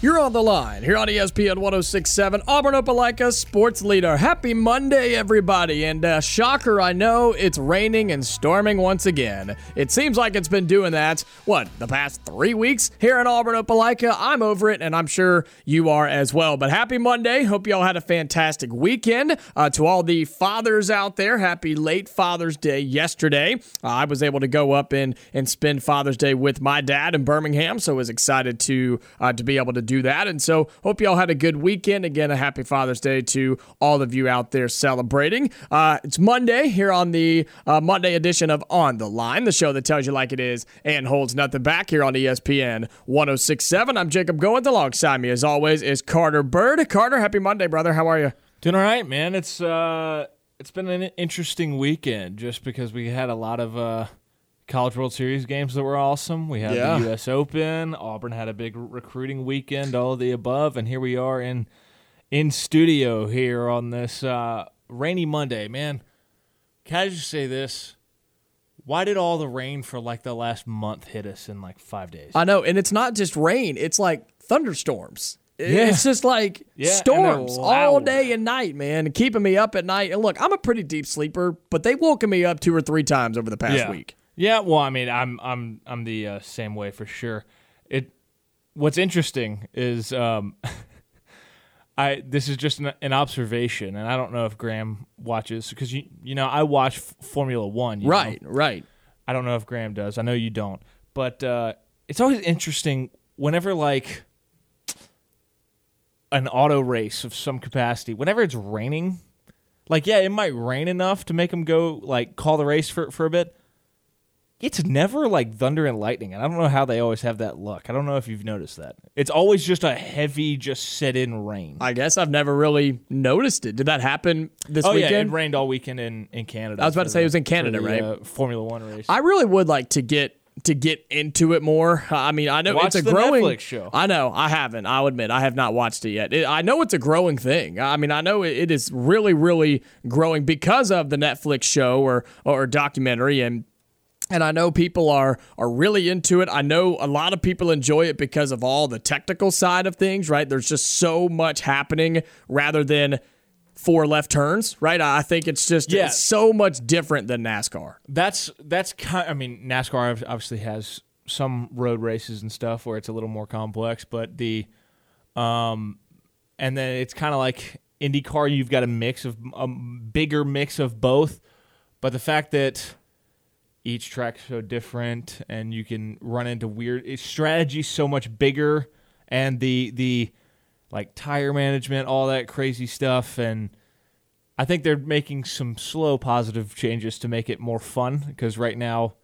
You're on the line here on ESPN 1067, Auburn Opelika Sports Leader. Happy Monday, everybody. And uh, shocker, I know it's raining and storming once again. It seems like it's been doing that, what, the past three weeks here in Auburn Opelika? I'm over it, and I'm sure you are as well. But happy Monday. Hope you all had a fantastic weekend. Uh, to all the fathers out there, happy late Father's Day yesterday. Uh, I was able to go up and, and spend Father's Day with my dad in Birmingham, so was excited to, uh, to be able to do that. And so hope you all had a good weekend. Again, a happy Father's Day to all of you out there celebrating. Uh, it's Monday here on the uh, Monday edition of On the Line, the show that tells you like it is and holds nothing back here on ESPN 1067. I'm Jacob Goins. Alongside me, as always, is Carter Byrd. Carter, happy Monday, brother. How are you? Doing all right, man. It's uh, it's been an interesting weekend just because we had a lot of uh, College World Series games that were awesome. We had Yeah. the U.S. Open. Auburn had a big recruiting weekend. All of the above, and here we are in in studio here on this uh, rainy Monday. Man, can I just say this? Why did all the rain for like the last month hit us in like five days? I know, and it's not just rain; it's like thunderstorms. Yeah. It's just like Yeah, storms all day and night, man, keeping me up at night. And look, I'm a pretty deep sleeper, but they woken me up two or three times over the past yeah. week. Yeah, well, I mean, I'm I'm I'm the uh, same way for sure. It what's interesting is um I this is just an, an observation and I don't know if Graham watches because you you know, I watch F- Formula 1, you know. Right, right. I don't know if Graham does. I know you don't. But uh it's always interesting whenever like an auto race of some capacity, whenever it's raining, like yeah, it might rain enough to make them go like call the race for for a bit. It's never like thunder and lightning, and I don't know how they always have that luck. I don't know if you've noticed that. It's always just a heavy, just set in rain. I guess I've never really noticed it. Did that happen this oh yeah, weekend? it rained all weekend in in Canada. I was about to say it was in Canada, the, right? uh, Formula One race. I really would like to get to get into it more. I mean, I know Watch it's a the growing Netflix show. I know I haven't. I'll admit I have not watched it yet. It, I know it's a growing thing. I mean, I know it, it is really, really growing because of the Netflix show or or documentary and. And I know people are are really into it. I know a lot of people enjoy it because of all the technical side of things, right? There's just so much happening rather than four left turns, right? I think it's just Yeah. it's so much different than NASCAR. that's that's kind. I mean, NASCAR obviously has some road races and stuff where it's a little more complex, but the, um, and then it's kind of like IndyCar. You've got a mix of a bigger mix of both, but the fact that each track's so different and you can run into weird eh, its strategy's so much bigger, and the the like tire management, all that crazy stuff, and I think they're making some slow positive changes to make it more fun because right now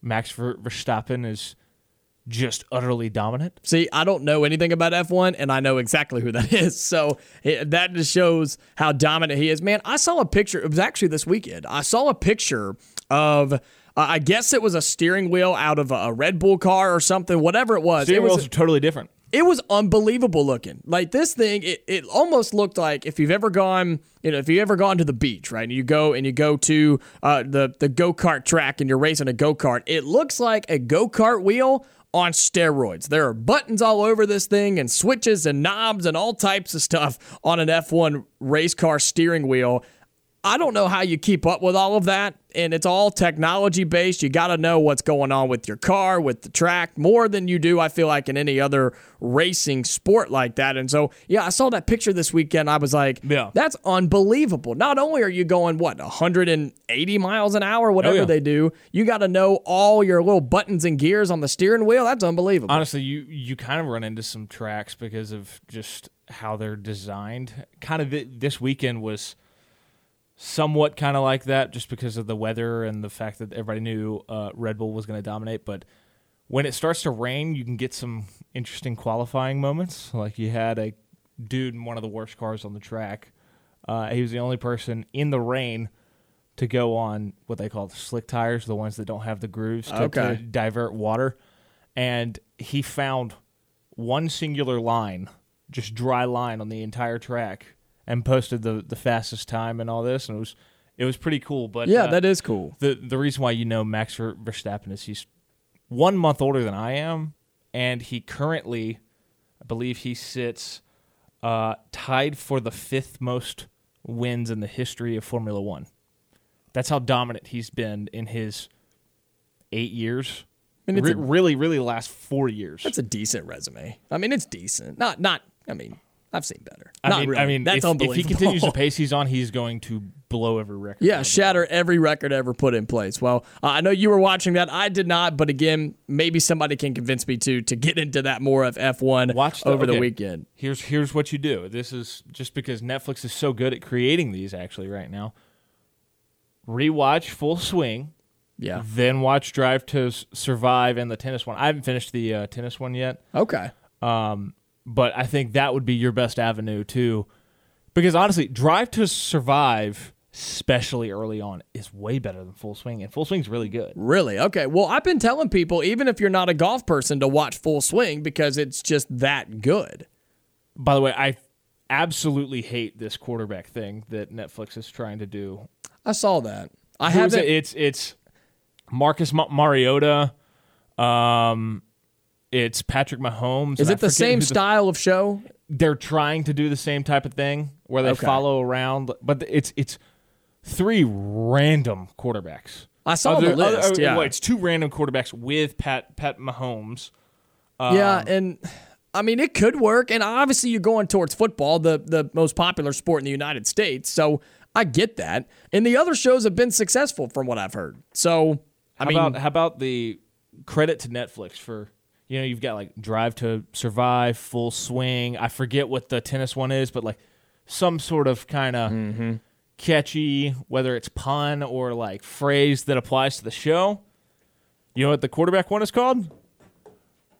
Max Verstappen is just utterly dominant. See, I don't know anything about F1, and I know exactly who that is. So it, that just shows how dominant he is. Man, I saw a picture. It was actually this weekend. I saw a picture of. Uh, I guess it was a steering wheel out of a, a Red Bull car or something, whatever it was. Steering it was, wheels are totally different. it was unbelievable looking. Like this thing, it, it almost looked like if you've ever gone, you know, if you've ever gone to the beach, right? And you go and you go to uh, the the go kart track and you're racing a go kart. It looks like a go kart wheel on steroids. There are buttons all over this thing and switches and knobs and all types of stuff on an F1 race car steering wheel. I don't know how you keep up with all of that. And it's all technology based. You got to know what's going on with your car, with the track, more than you do, I feel like, in any other racing sport like that. And so, yeah, I saw that picture this weekend. I was like, Yeah. that's unbelievable. Not only are you going, what, 180 miles an hour, whatever oh, yeah. they do, you got to know all your little buttons and gears on the steering wheel. That's unbelievable. Honestly, you you kind of run into some tracks because of just how they're designed. Kind of thi- this weekend was somewhat kind of like that, just because of the weather and the fact that everybody knew uh, Red Bull was going to dominate. But when it starts to rain, you can get some interesting qualifying moments. Like you had a dude in one of the worst cars on the track. Uh, he was the only person in the rain to go on what they call slick tires, the ones that don't have the grooves to, to divert water. And he found one singular line, just dry line on the entire track, and posted the, the fastest time and all this. And it was it was pretty cool. But yeah, uh, that is cool. the the reason why you know Max Verstappen is he's one month older than I am, and he currently, I believe, he sits uh, tied for the fifth most wins in the history of Formula One. That's how dominant he's been in his eight years. And it's Re- a- really, really last four years. That's a decent resume. I mean, it's decent. Not, not. I mean, I've seen better. I Not mean, really. I mean, that's if, if he continues the pace he's on, he's going to blow every record. Yeah, shatter every record ever put in place. Well, uh, I know you were watching that. I did not, but again, maybe somebody can convince me to to get into that more of F1 Watch the- over the weekend. Here's here's what you do. This is just because Netflix is so good at creating these actually right now. Rewatch Full Swing, Yeah. then watch Drive to Survive and the tennis one. I haven't finished the uh, tennis one yet, Okay. um, but I think that would be your best avenue too, because honestly, Drive to Survive, especially early on, is way better than Full Swing, and Full Swing's really good. Really? Okay. Well, I've been telling people, even if you're not a golf person, to watch Full Swing because it's just that good. By the way, I absolutely hate this quarterback thing that Netflix is trying to do I saw that. I haven't. it? It's it's Marcus Ma- Mariota. Um, it's Patrick Mahomes. Is it the same the- style of show? they're trying to do the same type of thing where they Okay. follow around, but it's it's three random quarterbacks. I saw Other- the list. other- yeah. well, it's two random quarterbacks with Pat Pat Mahomes. Yeah, Um, and I mean it could work. And obviously you're going towards football, the the most popular sport in the United States. So I get that. And the other shows have been successful from what I've heard. So I How mean, about how about the credit to Netflix for you know you've got like Drive to Survive, Full Swing. I forget what the tennis one is, but like some sort of kind of Mm-hmm. catchy, whether it's pun or like phrase that applies to the show. You know what the quarterback one is called?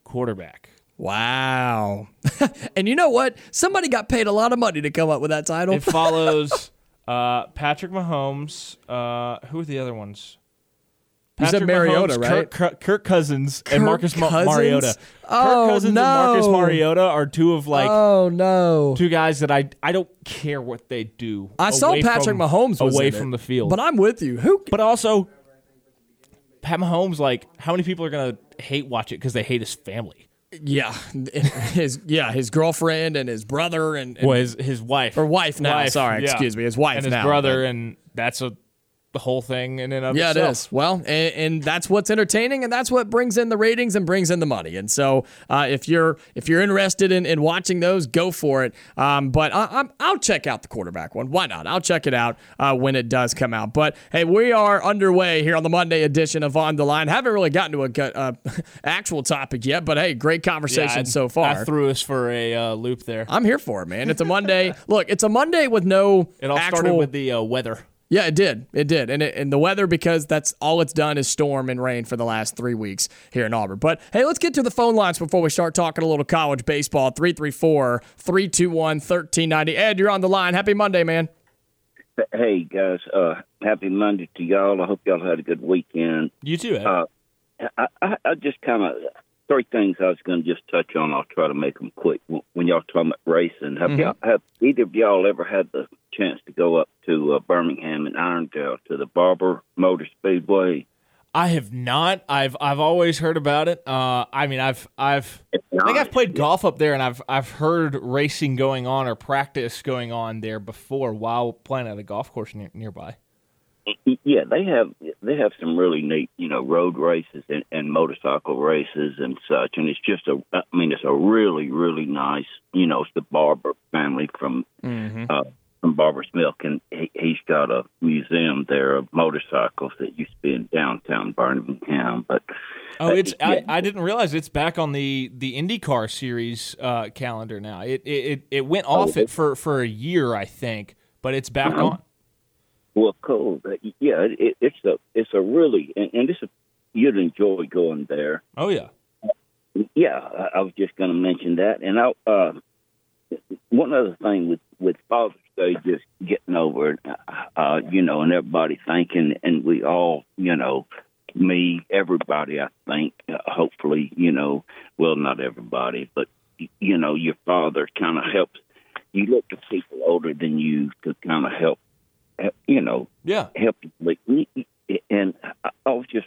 Quarterback. wow. and you know what? Somebody got paid a lot of money to come up with that title. It follows uh, Patrick Mahomes. Uh, who are the other ones? You said Patrick Mariota, Mahomes, right? Kirk, Kirk, Kirk Cousins, Kirk and Marcus Ma- Cousins? Mariota. Oh, Kirk Cousins and Marcus no. Mariota are two of like oh no. two guys that I I don't care what they do. I saw Patrick from- Mahomes was away in from it. the field, But I'm with you. Who but also Pat Mahomes. Like, how many people are gonna hate watch it because they hate his family? Yeah, his yeah his girlfriend and his brother and, and Well, his his wife or wife now. sorry, yeah. excuse me, his wife and his now, brother, and that's a the whole thing in and of Yeah, it itself. is. Well, and, and that's what's entertaining, and that's what brings in the ratings and brings in the money. And so, uh, if you're if you're interested in, in watching those, go for it. Um, but I, I'm, I'll check out the quarterback one. Why not? I'll check it out uh, when it does come out. But hey, we are underway here on the Monday edition of On the Line. Haven't really gotten to a uh, actual topic yet, but hey, great conversation I- so far. I threw us for a uh, loop there. I'm here for it, man. It's a Monday. Look, it's a Monday with no It all actual. started with the uh, weather. Yeah, it did. It did. And, it, and the weather, because that's all it's done is storm and rain for the last three weeks here in Auburn. But hey, let's get to the phone lines before we start talking a little college baseball. 334 321 1390. Ed, you're on the line. Happy Monday, man. Hey guys, uh, happy Monday to y'all. I hope y'all had a good weekend. You too, Ed. Uh, I, I, I just kind of three things I was going to just touch on. I'll try to make them quick. When y'all talking about racing, have y'all have either of y'all ever had the chance to go up to uh, Birmingham and Irondale to the Barber Motor Speedway? I have not. I've I've always heard about it. Uh, I mean, I've I've I think I've played golf up there, and I've I've heard racing going on or practice going on there before while playing at a golf course near, nearby. Yeah, they have they have some really neat, you know, road races and, and motorcycle races and such. And it's just a, I mean, it's a really really nice, you know, it's the Barber family from Mm-hmm. uh, from Barber's Milk, and he, he's got a museum there of motorcycles that used to be in downtown Birmingham. But Oh, it's yeah. I, I didn't realize it's back on the the IndyCar series uh, calendar now. It it it, it went off it for for a year, I think, but it's back on. Well, cool. But, Yeah, it, it's a it's a really and, and this is, you'd enjoy going there. Oh yeah. Yeah, I, I was just going to mention that. And I, uh, one other thing with with Father's Day, just getting over it, uh, you know, and everybody thinking, and we all, you know, me, everybody, I think, uh, hopefully, you know, well, not everybody, but you know, your father kind of helps. You look to people older than you to kind of help, you know, Yeah. help and I I was just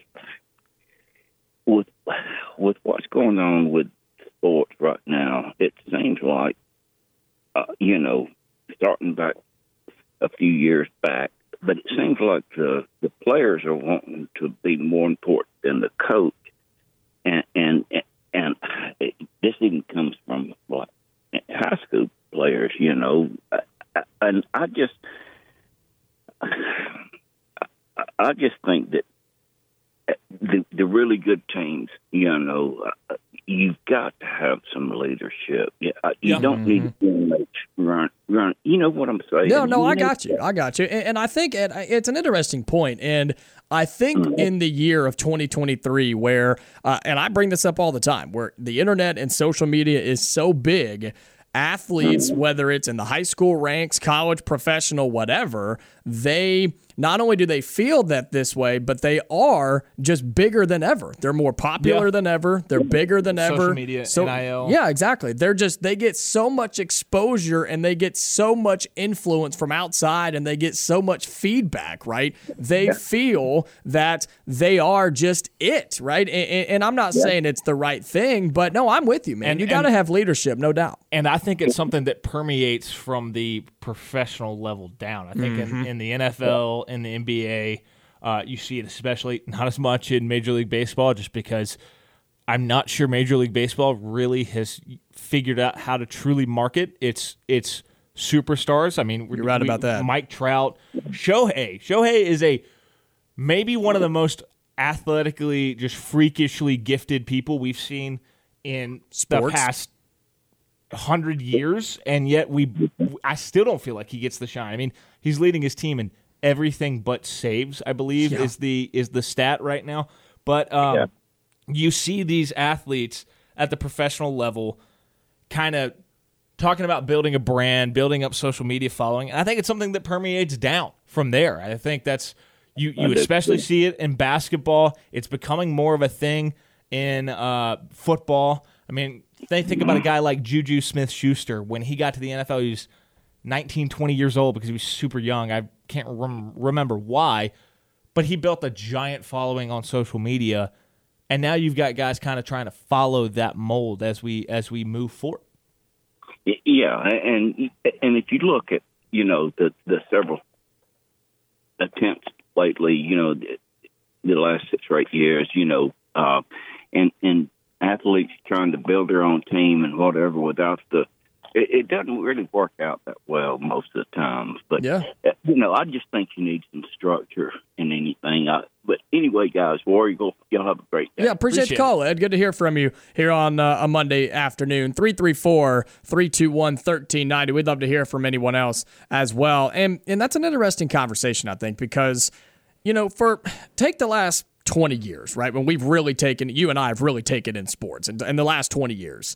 with with what's going on with sports right now. It seems like uh, you know, starting back a few years back, but it seems like the the players are wanting to be more important than the coach, and and and it, this even comes from like high school players, you know, and I just. I just think that the the really good teams, you know, uh, you've got to have some leadership. Yeah, uh, you Yeah. don't need to run run. You know what I'm saying? No, no, I got you. I got you. And, and I think it, it's an interesting point. And I think Mm-hmm. in the year of 2023, where, uh, and I bring this up all the time, where the internet and social media is so big, athletes, whether it's in the high school ranks, college, professional, whatever, they not only do they feel that this way, but they are just bigger than ever. They're more popular Yeah. than ever. They're bigger than Social ever. media, so, NIL. Yeah, exactly. They're just they get so much exposure and they get so much influence from outside and they get so much feedback, right? They feel that they are just it, right? And, and- and I'm not saying it's the right thing, but no, I'm with you, man. And- you got to have leadership, no doubt. And I think it's something that permeates from the professional level down. I think in, in the NFL, in the NBA, uh, you see it especially not as much in Major League Baseball, just because I'm not sure Major League Baseball really has figured out how to truly market its its superstars. I mean, You're right about that. Mike Trout, Shohei. Shohei is a maybe one of the most athletically, just freakishly gifted people we've seen in Sports. the past hundred years, and yet we, I still don't feel like he gets the shine. I mean, he's leading his team in everything but saves. I believe Yeah. is the is the stat right now. But um, Yeah. you see these athletes at the professional level, kind of talking about building a brand, building up social media following. And I think it's something that permeates down from there. I think that's you you especially see it in basketball. It's becoming more of a thing in uh, football. I mean, they think about a guy like Juju Smith Schuster. When he got to the NFL, he was 19, 20 years old because he was super young. I can't rem- remember why, but he built a giant following on social media. And now you've got guys kind of trying to follow that mold as we as we move forward. Yeah, and and if you look at you know the the several attempts lately, you know the, the last six or eight years, you know, uh, and and athletes trying to build their own team and whatever without the it, it doesn't really work out that well most of the times. But Yeah. uh, you know, I just think you need some structure in anything. I, but anyway, guys, War Eagle, y'all have a great day. Yeah, appreciate, Appreciate the call, Ed. Good to hear from you here on uh, a Monday afternoon. 334 321 1390. We'd love to hear from anyone else as well. And and that's an interesting conversation, I think, because, you know, for take the last 20 years, right? When we've really taken, you and I have really taken in sports and in the last 20 years.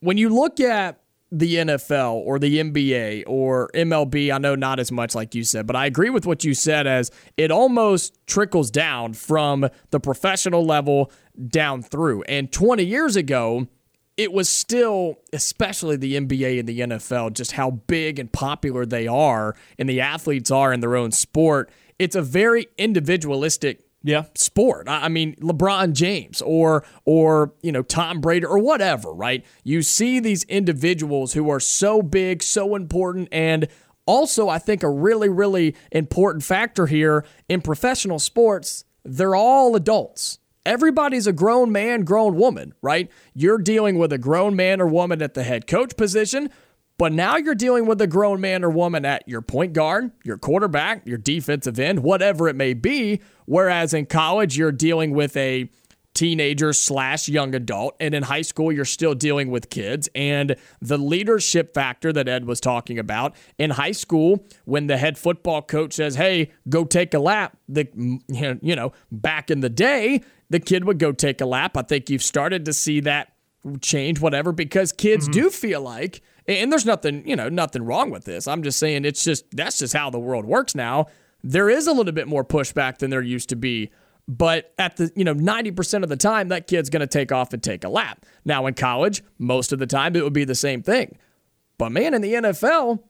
When you look at the NFL or the NBA or MLB, I know not as much like you said, but I agree with what you said as it almost trickles down from the professional level down through. And 20 years ago, it was still, especially the NBA and the NFL, just how big and popular they are and the athletes are in their own sport. It's a very individualistic Yeah. sport. I mean, LeBron James or or you know Tom Brady or whatever, right? You see these individuals who are so big, so important, and also I think a really really important factor here in professional sports. They're all adults. Everybody's a grown man, grown woman, right? You're dealing with a grown man or woman at the head coach position. But now you're dealing with a grown man or woman at your point guard, your quarterback, your defensive end, whatever it may be. Whereas in college, you're dealing with a teenager slash young adult. And in high school, you're still dealing with kids. And the leadership factor that Ed was talking about in high school, when the head football coach says, Hey, go take a lap, the, you know, back in the day, the kid would go take a lap. I think you've started to see that change, whatever, because kids mm-hmm. do feel like, and there's nothing, you know, nothing wrong with this. I'm just saying it's just that's just how the world works now. There is a little bit more pushback than there used to be, but at the, you know, 90% of the time that kid's going to take off and take a lap. Now in college, most of the time it would be the same thing. But man, in the NFL,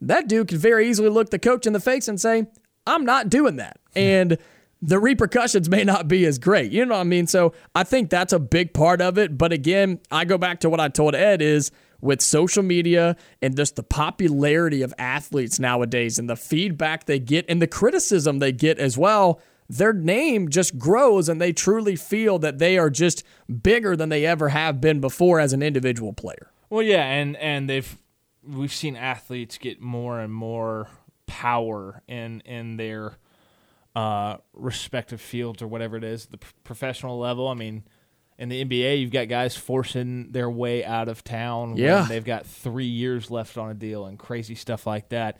that dude could very easily look the coach in the face and say, I'm not doing that. And the repercussions may not be as great. You know what I mean? So I think that's a big part of it. But again, I go back to what I told Ed is with social media and just the popularity of athletes nowadays and the feedback they get and the criticism they get as well, their name just grows and they truly feel that they are just bigger than they ever have been before as an individual player. Well, yeah, and and they've we've seen athletes get more and more power in in their uh, respective fields or whatever it is, the professional level. I mean, in the NBA, you've got guys forcing their way out of town. when Yeah. they've got three years left on a deal and crazy stuff like that.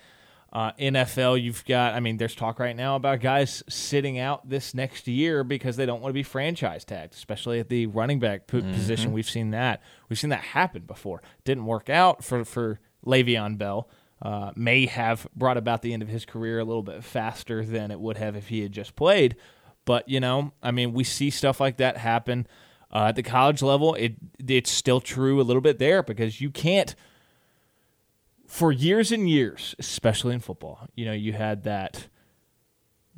Uh, NFL, you've got. I mean, there's talk right now about guys sitting out this next year because they don't want to be franchise tagged, especially at the running back po- position. We've seen that. We've seen that happen before. Didn't work out for for Le'Veon Bell. Uh, may have brought about the end of his career a little bit faster than it would have if he had just played. But you know, I mean, we see stuff like that happen uh, at the college level. It it's still true a little bit there because you can't for years and years, especially in football. You know, you had that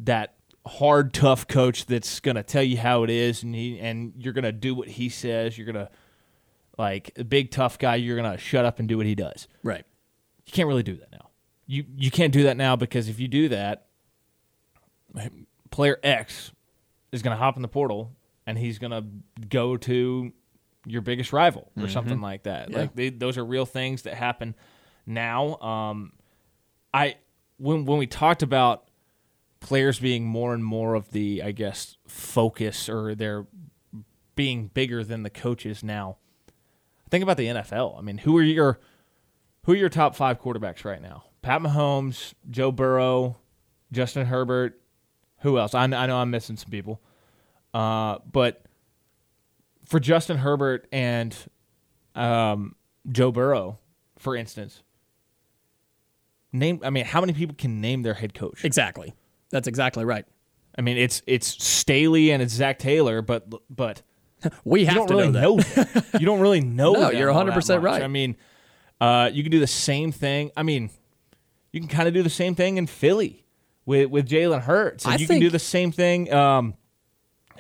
that hard, tough coach that's gonna tell you how it is, and he and you're gonna do what he says. You're gonna like a big tough guy. You're gonna shut up and do what he does. Right. You can't really do that now. You you can't do that now because if you do that, player X is going to hop in the portal and he's going to go to your biggest rival or something like that. Like they, those are real things that happen now. Um, I when when we talked about players being more and more of the I guess focus or they're being bigger than the coaches now. Think about the NFL. I mean, who are your who are your top five quarterbacks right now? Pat Mahomes, Joe Burrow, Justin Herbert. Who else? I, I know I'm missing some people. Uh, but for Justin Herbert and um, Joe Burrow, for instance, name. I mean, how many people can name their head coach? Exactly. That's exactly right. I mean, it's it's Staley and it's Zac Taylor, but but We have don't to really know that. know. you don't really know. No, you're 100% right. I mean, uh, you can do the same thing. I mean, you can kind of do the same thing in Philly with with Jalen Hurts, and I you can do the same thing. Um,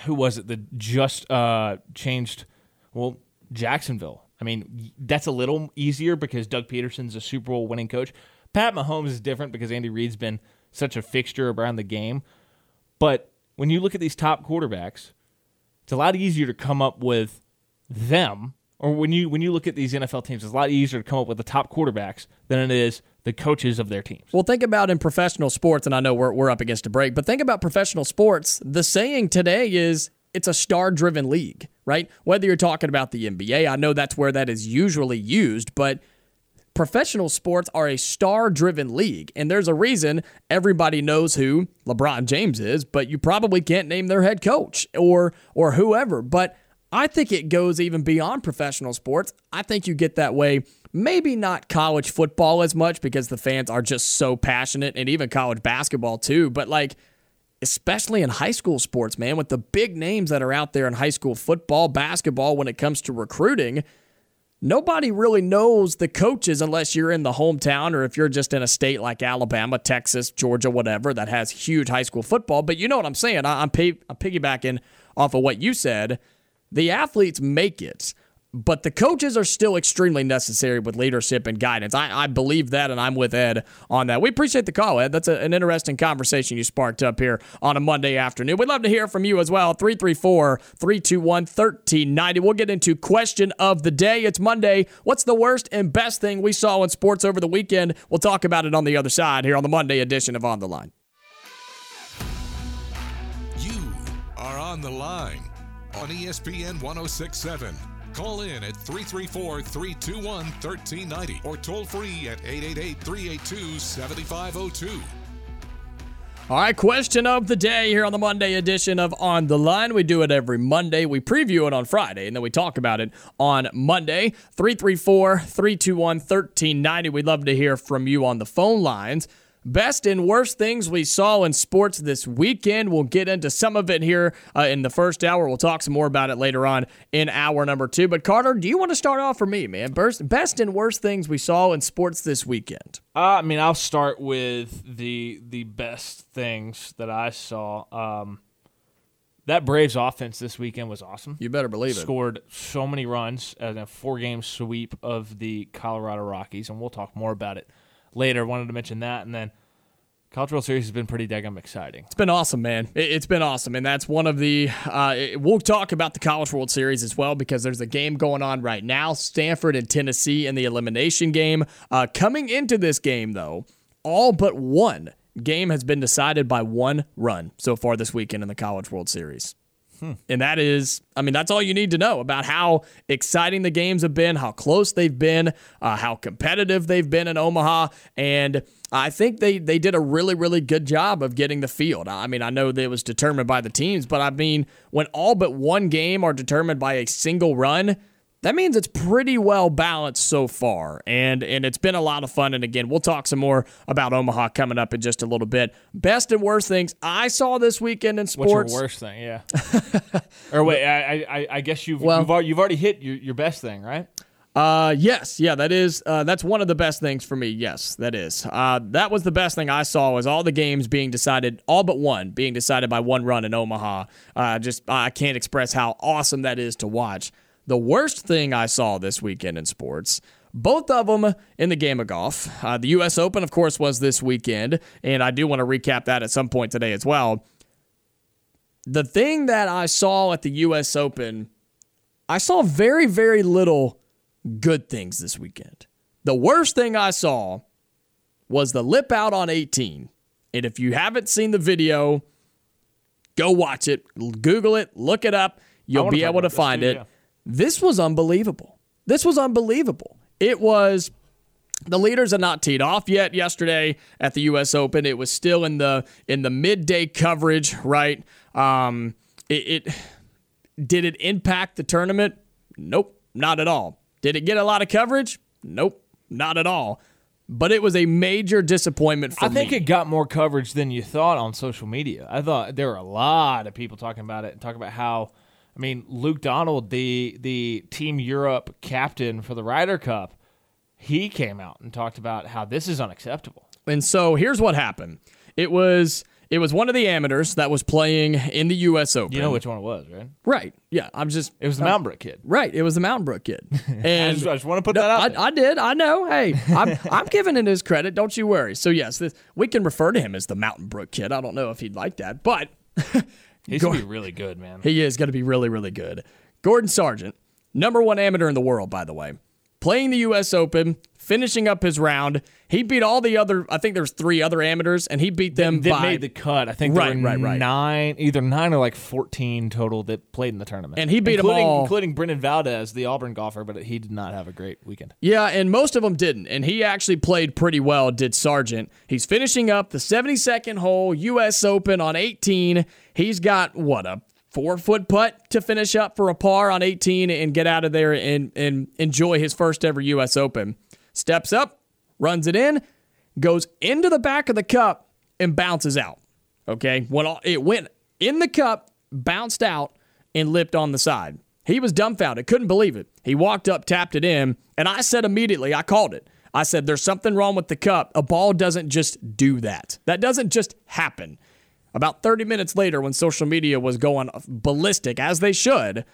who was it that just uh, changed? Well, Jacksonville. I mean, that's a little easier because Doug Pederson's a Super Bowl winning coach. Pat Mahomes is different because Andy Reid's been such a fixture around the game. But when you look at these top quarterbacks, it's a lot easier to come up with them or when you when you look at these NFL teams it's a lot easier to come up with the top quarterbacks than it is the coaches of their teams. Well, think about in professional sports, and I know we're, we're up against a break, but think about professional sports. The saying today is it's a star driven league, right? Whether you're talking about the NBA, I know that's where that is usually used, but professional sports are a star driven league. And there's a reason everybody knows who LeBron James is, but you probably can't name their head coach or or whoever. But I think it goes even beyond professional sports. I think you get that way. Maybe not college football as much because the fans are just so passionate, and even college basketball too. But like, especially in high school sports, man, with the big names that are out there in high school football, basketball, when it comes to recruiting, nobody really knows the coaches unless you're in the hometown or if you're just in a state like Alabama, Texas, Georgia, whatever that has huge high school football. But you know what I'm saying? I, am pay, I'm piggybacking off of what you said. The athletes make it but the coaches are still extremely necessary with leadership and guidance. I, I believe that, and I'm with Ed on that. We appreciate the call, Ed. That's a, an interesting conversation you sparked up here on a Monday afternoon. We'd love to hear from you as well. 334 321 1390. We'll get into question of the day. It's Monday. What's the worst and best thing we saw in sports over the weekend? We'll talk about it on the other side here on the Monday edition of On the Line. You are on the line on ESPN 1067. Call in at 334 321 1390 or toll free at 888 382 7502. All right, question of the day here on the Monday edition of On the Line. We do it every Monday. We preview it on Friday, and then we talk about it on Monday. 334 321 1390. We'd love to hear from you on the phone lines. Best and worst things we saw in sports this weekend. We'll get into some of it here uh, in the first hour. We'll talk some more about it later on in hour number two. But Carter, do you want to start off for me, man? Best, best and worst things we saw in sports this weekend. Uh, I mean, I'll start with the the best things that I saw. Um, that Braves offense this weekend was awesome. You better believe it. Scored so many runs as a four game sweep of the Colorado Rockies, and we'll talk more about it later. Wanted to mention that, and then College World Series has been pretty daggum exciting. It's been awesome, man. It's been awesome, and that's one of the. Uh, we'll talk about the College World Series as well because there's a game going on right now: Stanford and Tennessee in the elimination game. Uh, coming into this game, though, all but one game has been decided by one run so far this weekend in the College World Series. Hmm. And that is, I mean, that's all you need to know about how exciting the games have been, how close they've been, uh, how competitive they've been in Omaha. And I think they, they did a really, really good job of getting the field. I mean, I know that it was determined by the teams, but I mean, when all but one game are determined by a single run, that means it's pretty well balanced so far and and it's been a lot of fun and again we'll talk some more about omaha coming up in just a little bit best and worst things i saw this weekend in sports what's your worst thing yeah or wait I, I i guess you've well, you've, you've already hit your, your best thing right uh, yes, yeah, that is uh, that's one of the best things for me. Yes, that is. Uh, that was the best thing I saw was all the games being decided, all but one being decided by one run in Omaha. Uh, just I can't express how awesome that is to watch. The worst thing I saw this weekend in sports, both of them in the game of golf. Uh, the U.S. Open, of course, was this weekend, and I do want to recap that at some point today as well. The thing that I saw at the U.S. Open, I saw very, very little good things this weekend. The worst thing I saw was the lip out on 18. And if you haven't seen the video, go watch it, Google it, look it up. You'll be able to find it. This was unbelievable. This was unbelievable. It was the leaders are not teed off yet yesterday at the US Open. It was still in the in the midday coverage, right? Um it, it did it impact the tournament? Nope, not at all. Did it get a lot of coverage? Nope, not at all. But it was a major disappointment for me. I think me. it got more coverage than you thought on social media. I thought there were a lot of people talking about it and talking about how I mean, Luke Donald, the the Team Europe captain for the Ryder Cup, he came out and talked about how this is unacceptable. And so here's what happened. It was it was one of the amateurs that was playing in the U.S. Open. You know which one it was, right? Right. Yeah. I'm just. It was the uh, Mountain Brook kid. Right. It was the Mountain Brook kid. And I, just, I, just, want to put that out. I, I, did. I know. Hey, I'm I'm giving him his credit. Don't you worry. So yes, this, we can refer to him as the Mountain Brook kid. I don't know if he'd like that, but He's gonna be really good, man. He is gonna be really, really good. Gordon Sargent, number one amateur in the world, by the way, playing the U.S. Open, finishing up his round. He beat all the other. I think there's three other amateurs, and he beat them. That by, made the cut. I think right, right, right. Nine, either nine or like fourteen total that played in the tournament, and he beat including, them all, including Brendan Valdes, the Auburn golfer, but he did not have a great weekend. Yeah, and most of them didn't, and he actually played pretty well. Did Sargent? He's finishing up the 72nd hole U.S. Open on 18. He's got what a four foot putt to finish up for a par on 18 and get out of there and, and enjoy his first ever U.S. Open. Steps up, runs it in, goes into the back of the cup, and bounces out. Okay, when it went in the cup, bounced out, and lipped on the side. He was dumbfounded, couldn't believe it. He walked up, tapped it in, and I said immediately, I called it. I said, There's something wrong with the cup. A ball doesn't just do that. That doesn't just happen. About 30 minutes later, when social media was going ballistic, as they should,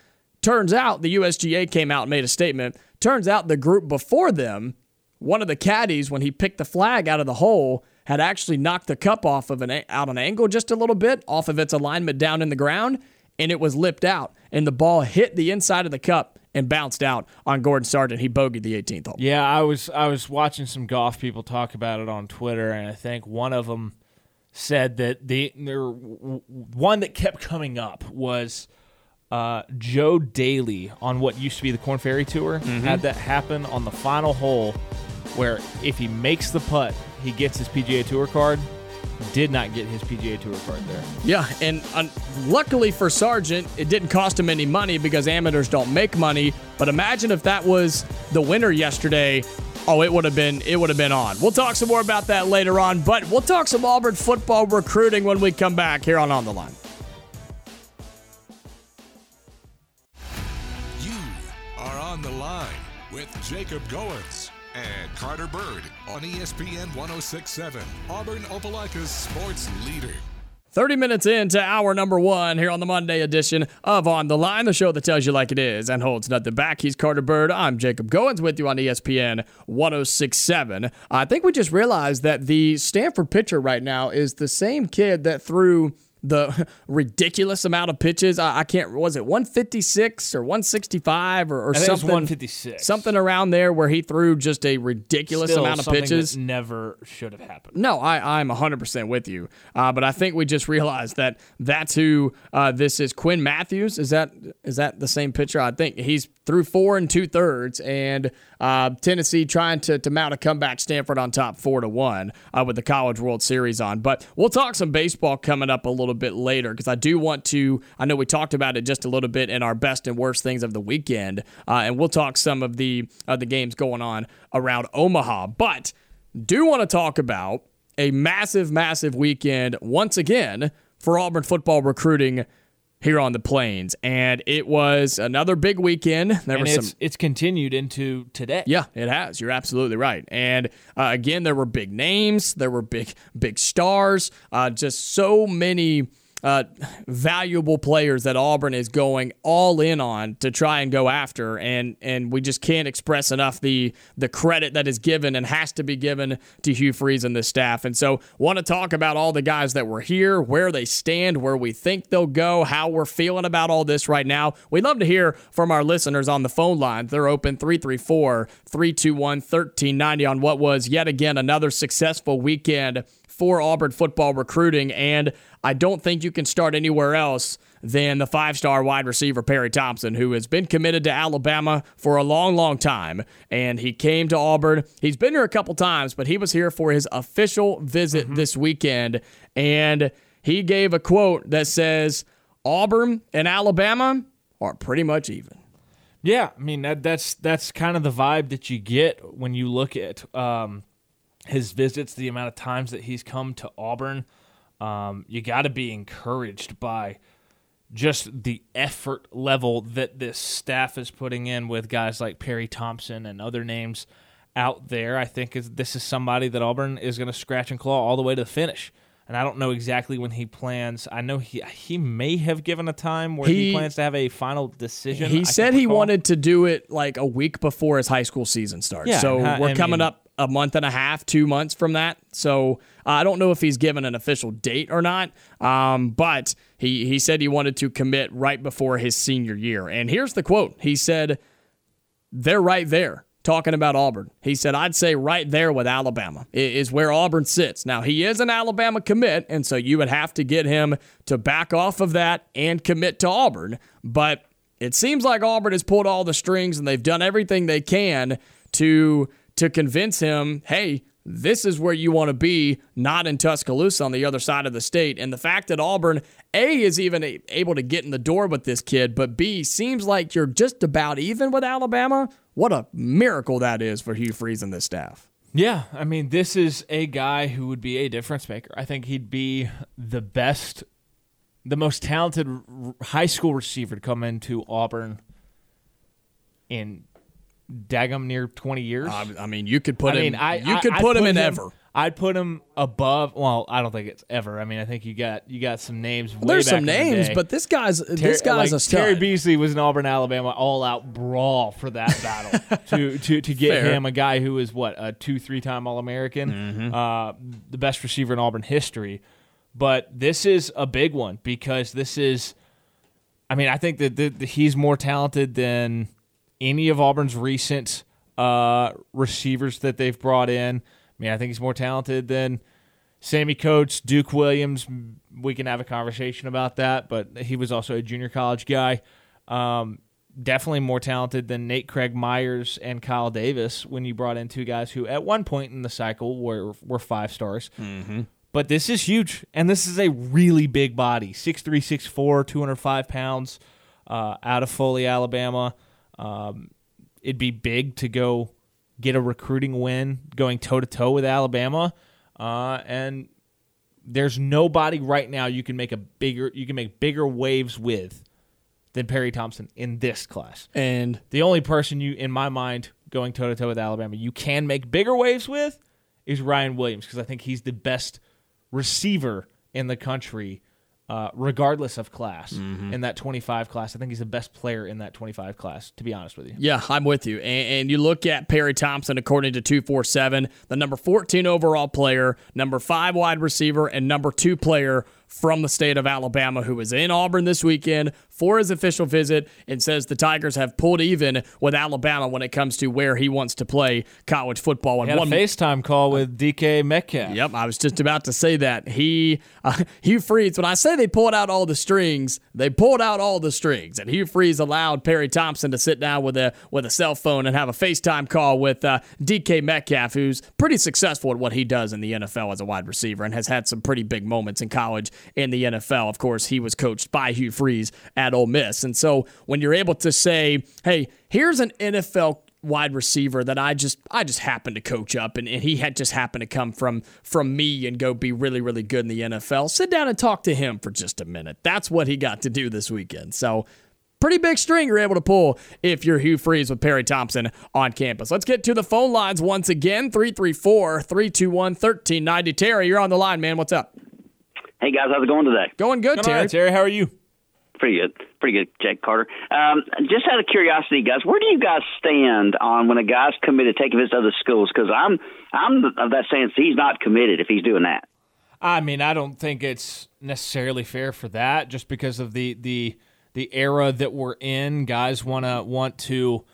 turns out the USGA came out and made a statement. Turns out the group before them, one of the caddies, when he picked the flag out of the hole, had actually knocked the cup off of an out an angle just a little bit off of its alignment down in the ground, and it was lipped out, and the ball hit the inside of the cup and bounced out on Gordon Sargent. He bogeyed the 18th hole. Yeah, I was I was watching some golf people talk about it on Twitter, and I think one of them said that the there one that kept coming up was uh, Joe Daley on what used to be the Korn Ferry Tour Mm-hmm. had that happen on the final hole, where if he makes the putt, he gets his PGA Tour card. Did not get his PGA Tour card there. Yeah, and uh, luckily for Sargent, it didn't cost him any money because amateurs don't make money. But imagine if that was the winner yesterday. Oh, it would have been it would have been on. We'll talk some more about that later on, but we'll talk some Auburn football recruiting when we come back here on On the Line. You are on the line with Jacob Goins and Carter Byrd on ESPN 1067, Auburn Opelika's sports leader. 30 minutes into hour number one here on the Monday edition of On the Line, the show that tells you like it is and holds nothing back. He's Carter Byrd. I'm Jacob Goins with you on ESPN 1067. I think we just realized that the Stanford pitcher right now is the same kid that threw the ridiculous amount of pitches. I, I can't, was it 156 or 165 or, or something? 156. Something around there where he threw just a ridiculous Still amount of pitches. that never should have happened. No, I, I'm 100% with you. Uh, but I think we just realized that that's who uh, this is. Quinn Matthews. Is that is that the same pitcher? I think he's through four and two thirds, and uh, Tennessee trying to, to mount a comeback. Stanford on top four to one uh, with the College World Series on. But we'll talk some baseball coming up a little bit later because I do want to. I know we talked about it just a little bit in our best and worst things of the weekend, uh, and we'll talk some of the uh, the games going on around Omaha. But do want to talk about a massive, massive weekend once again for Auburn football recruiting here on the plains. And it was another big weekend. There And were it's some it's continued into today. yeah, it has. You're absolutely right. And uh, again, there were big names, there were big, big stars, uh, just so many uh, valuable players that Auburn is going all in on to try and go after. And and we just can't express enough the the credit that is given and has to be given to Hugh Freeze and the staff. And so, want to talk about all the guys that were here, where they stand, where we think they'll go, how we're feeling about all this right now. We'd love to hear from our listeners on the phone lines. They're open 334 321 1390 on what was yet again another successful weekend for Auburn football recruiting. And I don't think you can start anywhere else than the five star wide receiver Perry Thompson, who has been committed to Alabama for a long, long time. And he came to Auburn. He's been here a couple times, but he was here for his official visit this weekend. And he gave a quote that says, Auburn and Alabama are pretty much even. Yeah, I mean that, that's that's kind of the vibe that you get when you look at um, his visits, the amount of times that he's come to Auburn. Um, you got to be encouraged by just the effort level that this staff is putting in with guys like Perry Thompson and other names out there. I think is, this is somebody that Auburn is going to scratch and claw all the way to the finish. And I don't know exactly when he plans. I know he he may have given a time where he, He- plans to have a final decision. He can't said he wanted to do it like a week before his high school season starts. Yeah, so ha- we're I coming mean- up a month and a half, two months from that. So uh, I don't know if he's given an official date or not. Um, but he he said he wanted to commit right before his senior year. And here's the quote. He said, "They're right there." Talking about Auburn, he said, I'd say right there with Alabama is where Auburn sits. Now, he is an Alabama commit, and so you would have to get him to back off of that and commit to Auburn. But it seems like Auburn has pulled all the strings and they've done everything they can to to convince him, hey, this is where you want to be, not in Tuscaloosa on the other side of the state. And the fact that Auburn, A, is even able to get in the door with this kid, but B, seems like you're just about even with Alabama. What a miracle that is for Hugh Freeze and this staff. Yeah, I mean, this is a guy who would be a difference maker. I think he'd be the best, the most talented high school receiver to come into Auburn in daggum near 20 years. I, I mean, you could put I him. mean, I you could I'd put him in ever. I'd put him above. Well, I don't think it's ever. I mean, I think you got you got some names. way There's some names, but this guy's Terry- this guy's like, a stud. Terry Beasley was in Auburn, Alabama, all out brawl for that battle to to to get Fair. him a guy who is what a two three time All American, Mm-hmm. uh, the best receiver in Auburn history. But this is a big one because this is. I mean, I think that, that that he's more talented than any of Auburn's recent uh, receivers that they've brought in. I mean, I think he's more talented than Sammie Coates, Duke Williams. We can have a conversation about that, but he was also a junior college guy. Um, definitely more talented than Nate Craig Myers and Kyle Davis when you brought in two guys who, at one point in the cycle, were were five stars. But this is huge, and this is a really big body 6'3", 6'4", 205 pounds, uh, out of Foley, Alabama. Um, it'd be big to go get a recruiting win going toe to toe with Alabama, uh, and there's nobody right now you can make a bigger you can make bigger waves with than Perry Thompson in this class. and The only person you, in my mind, going toe to toe with Alabama, you can make bigger waves with is Ryan Williams because I think he's the best receiver in the country, uh, regardless of class. In that 25 class, I think he's the best player in that 25 class. To be honest with you, Yeah, I'm with you. And, and you look at Perry Thompson, according to 247, the number 14 overall player, number five wide receiver, and number two player from the state of Alabama who was in Auburn this weekend for his official visit and says the Tigers have pulled even with Alabama when it comes to where he wants to play college football. And he had a one FaceTime call with DK Metcalf. Yep, I was just about to say that. He, uh, Hugh Freeze, when I say they pulled out all the strings, they pulled out all the strings. And Hugh Freeze allowed Perry Thompson to sit down with a with a cell phone and have a FaceTime call with uh, DK Metcalf, who's pretty successful at what he does in the NFL as a wide receiver and has had some pretty big moments in college in the NFL. Of course, he was coached by Hugh Freeze at Ole Miss. And so when you're able to say, hey, here's an NFL wide receiver that I just I just happened to coach up and, and he had just happened to come from from me and go be really really good in the NFL. Sit down and talk to him for just a minute. That's what he got to do this weekend. So pretty big string you're able to pull if you're Hugh Freeze with Perry Thompson on campus. Let's get to the phone lines once again. 334-321-1390. Terry, you're on the line, man. What's up? Hey guys, how's it going today? Going good, Come Terry. on, Terry. How are you? Pretty good, pretty good, Jake Carter. Um, just out of curiosity, guys, where do you guys stand on when a guy's committed to taking visits to other schools? Because I'm I'm of that stance he's not committed if he's doing that. I mean, I don't think it's necessarily fair for that, just because of the the the era that we're in. Guys want to want to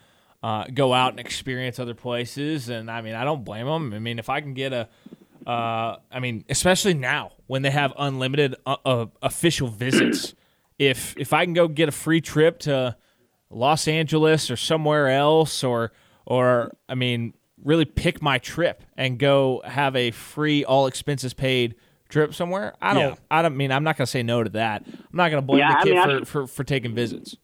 uh, go out and experience other places, and I mean, I don't blame them. I mean, if I can get a, uh, I mean, especially now when they have unlimited uh, uh, official visits, if if I can go get a free trip to Los Angeles or somewhere else, or or I mean, really pick my trip and go have a free, all expenses paid trip somewhere. I don't. Yeah. I don't mean I'm not going to say no to that. I'm not going to blame Yeah, the I kid mean, for, for for taking visits.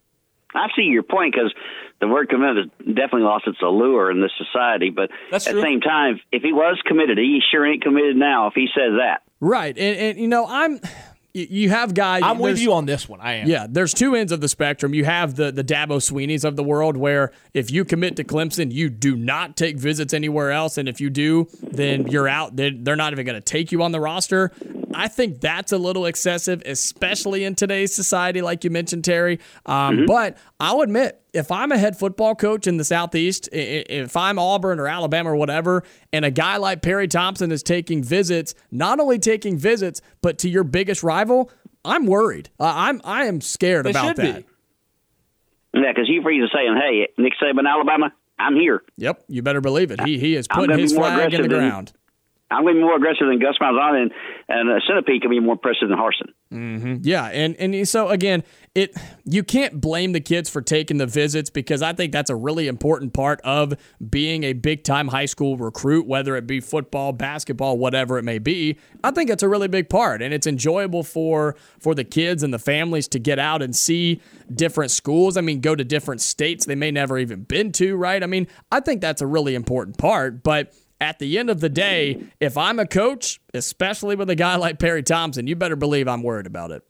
I see your point because the word committed has definitely lost its allure in this society. But That's at the same time, if he was committed, he sure ain't committed now if he says that. Right. And, and you know, I'm you- you have guys I'm with you on this one. I am. Yeah, there's two ends of the spectrum. You have the the Dabo Swinneys of the world, where if you commit to Clemson, you do not take visits anywhere else, and if you do, then you're out. They're, they're not even going to take you on the roster. I think that's a little excessive, especially in today's society, like you mentioned, Terry. Um, But I'll admit, if I'm a head football coach in the Southeast, i- i- if I'm Auburn or Alabama or whatever, and a guy like Perry Thompson is taking visits, not only taking visits, but to your biggest rival, I'm worried. Uh, I'm I am scared They about that. be. Yeah, because Hugh Freeze is saying, "Hey, Nick Saban, Alabama, I'm here. Yep, you better believe it. He he is I'm putting gonna be his more flag in the aggressive than- ground. I'm going to be more aggressive than Gus Malzahn, and and Centipede can be more impressive than Harson." Mm-hmm. Yeah, and and so again, it you can't blame the kids for taking the visits because I think that's a really important part of being a big time high school recruit, whether it be football, basketball, whatever it may be. I think it's a really big part, and it's enjoyable for for the kids and the families to get out and see different schools. I mean, go to different states they may never even been to, right? I mean, I think that's a really important part, but. At the end of the day, if I'm a coach, especially with a guy like Perry Thompson, you better believe I'm worried about it.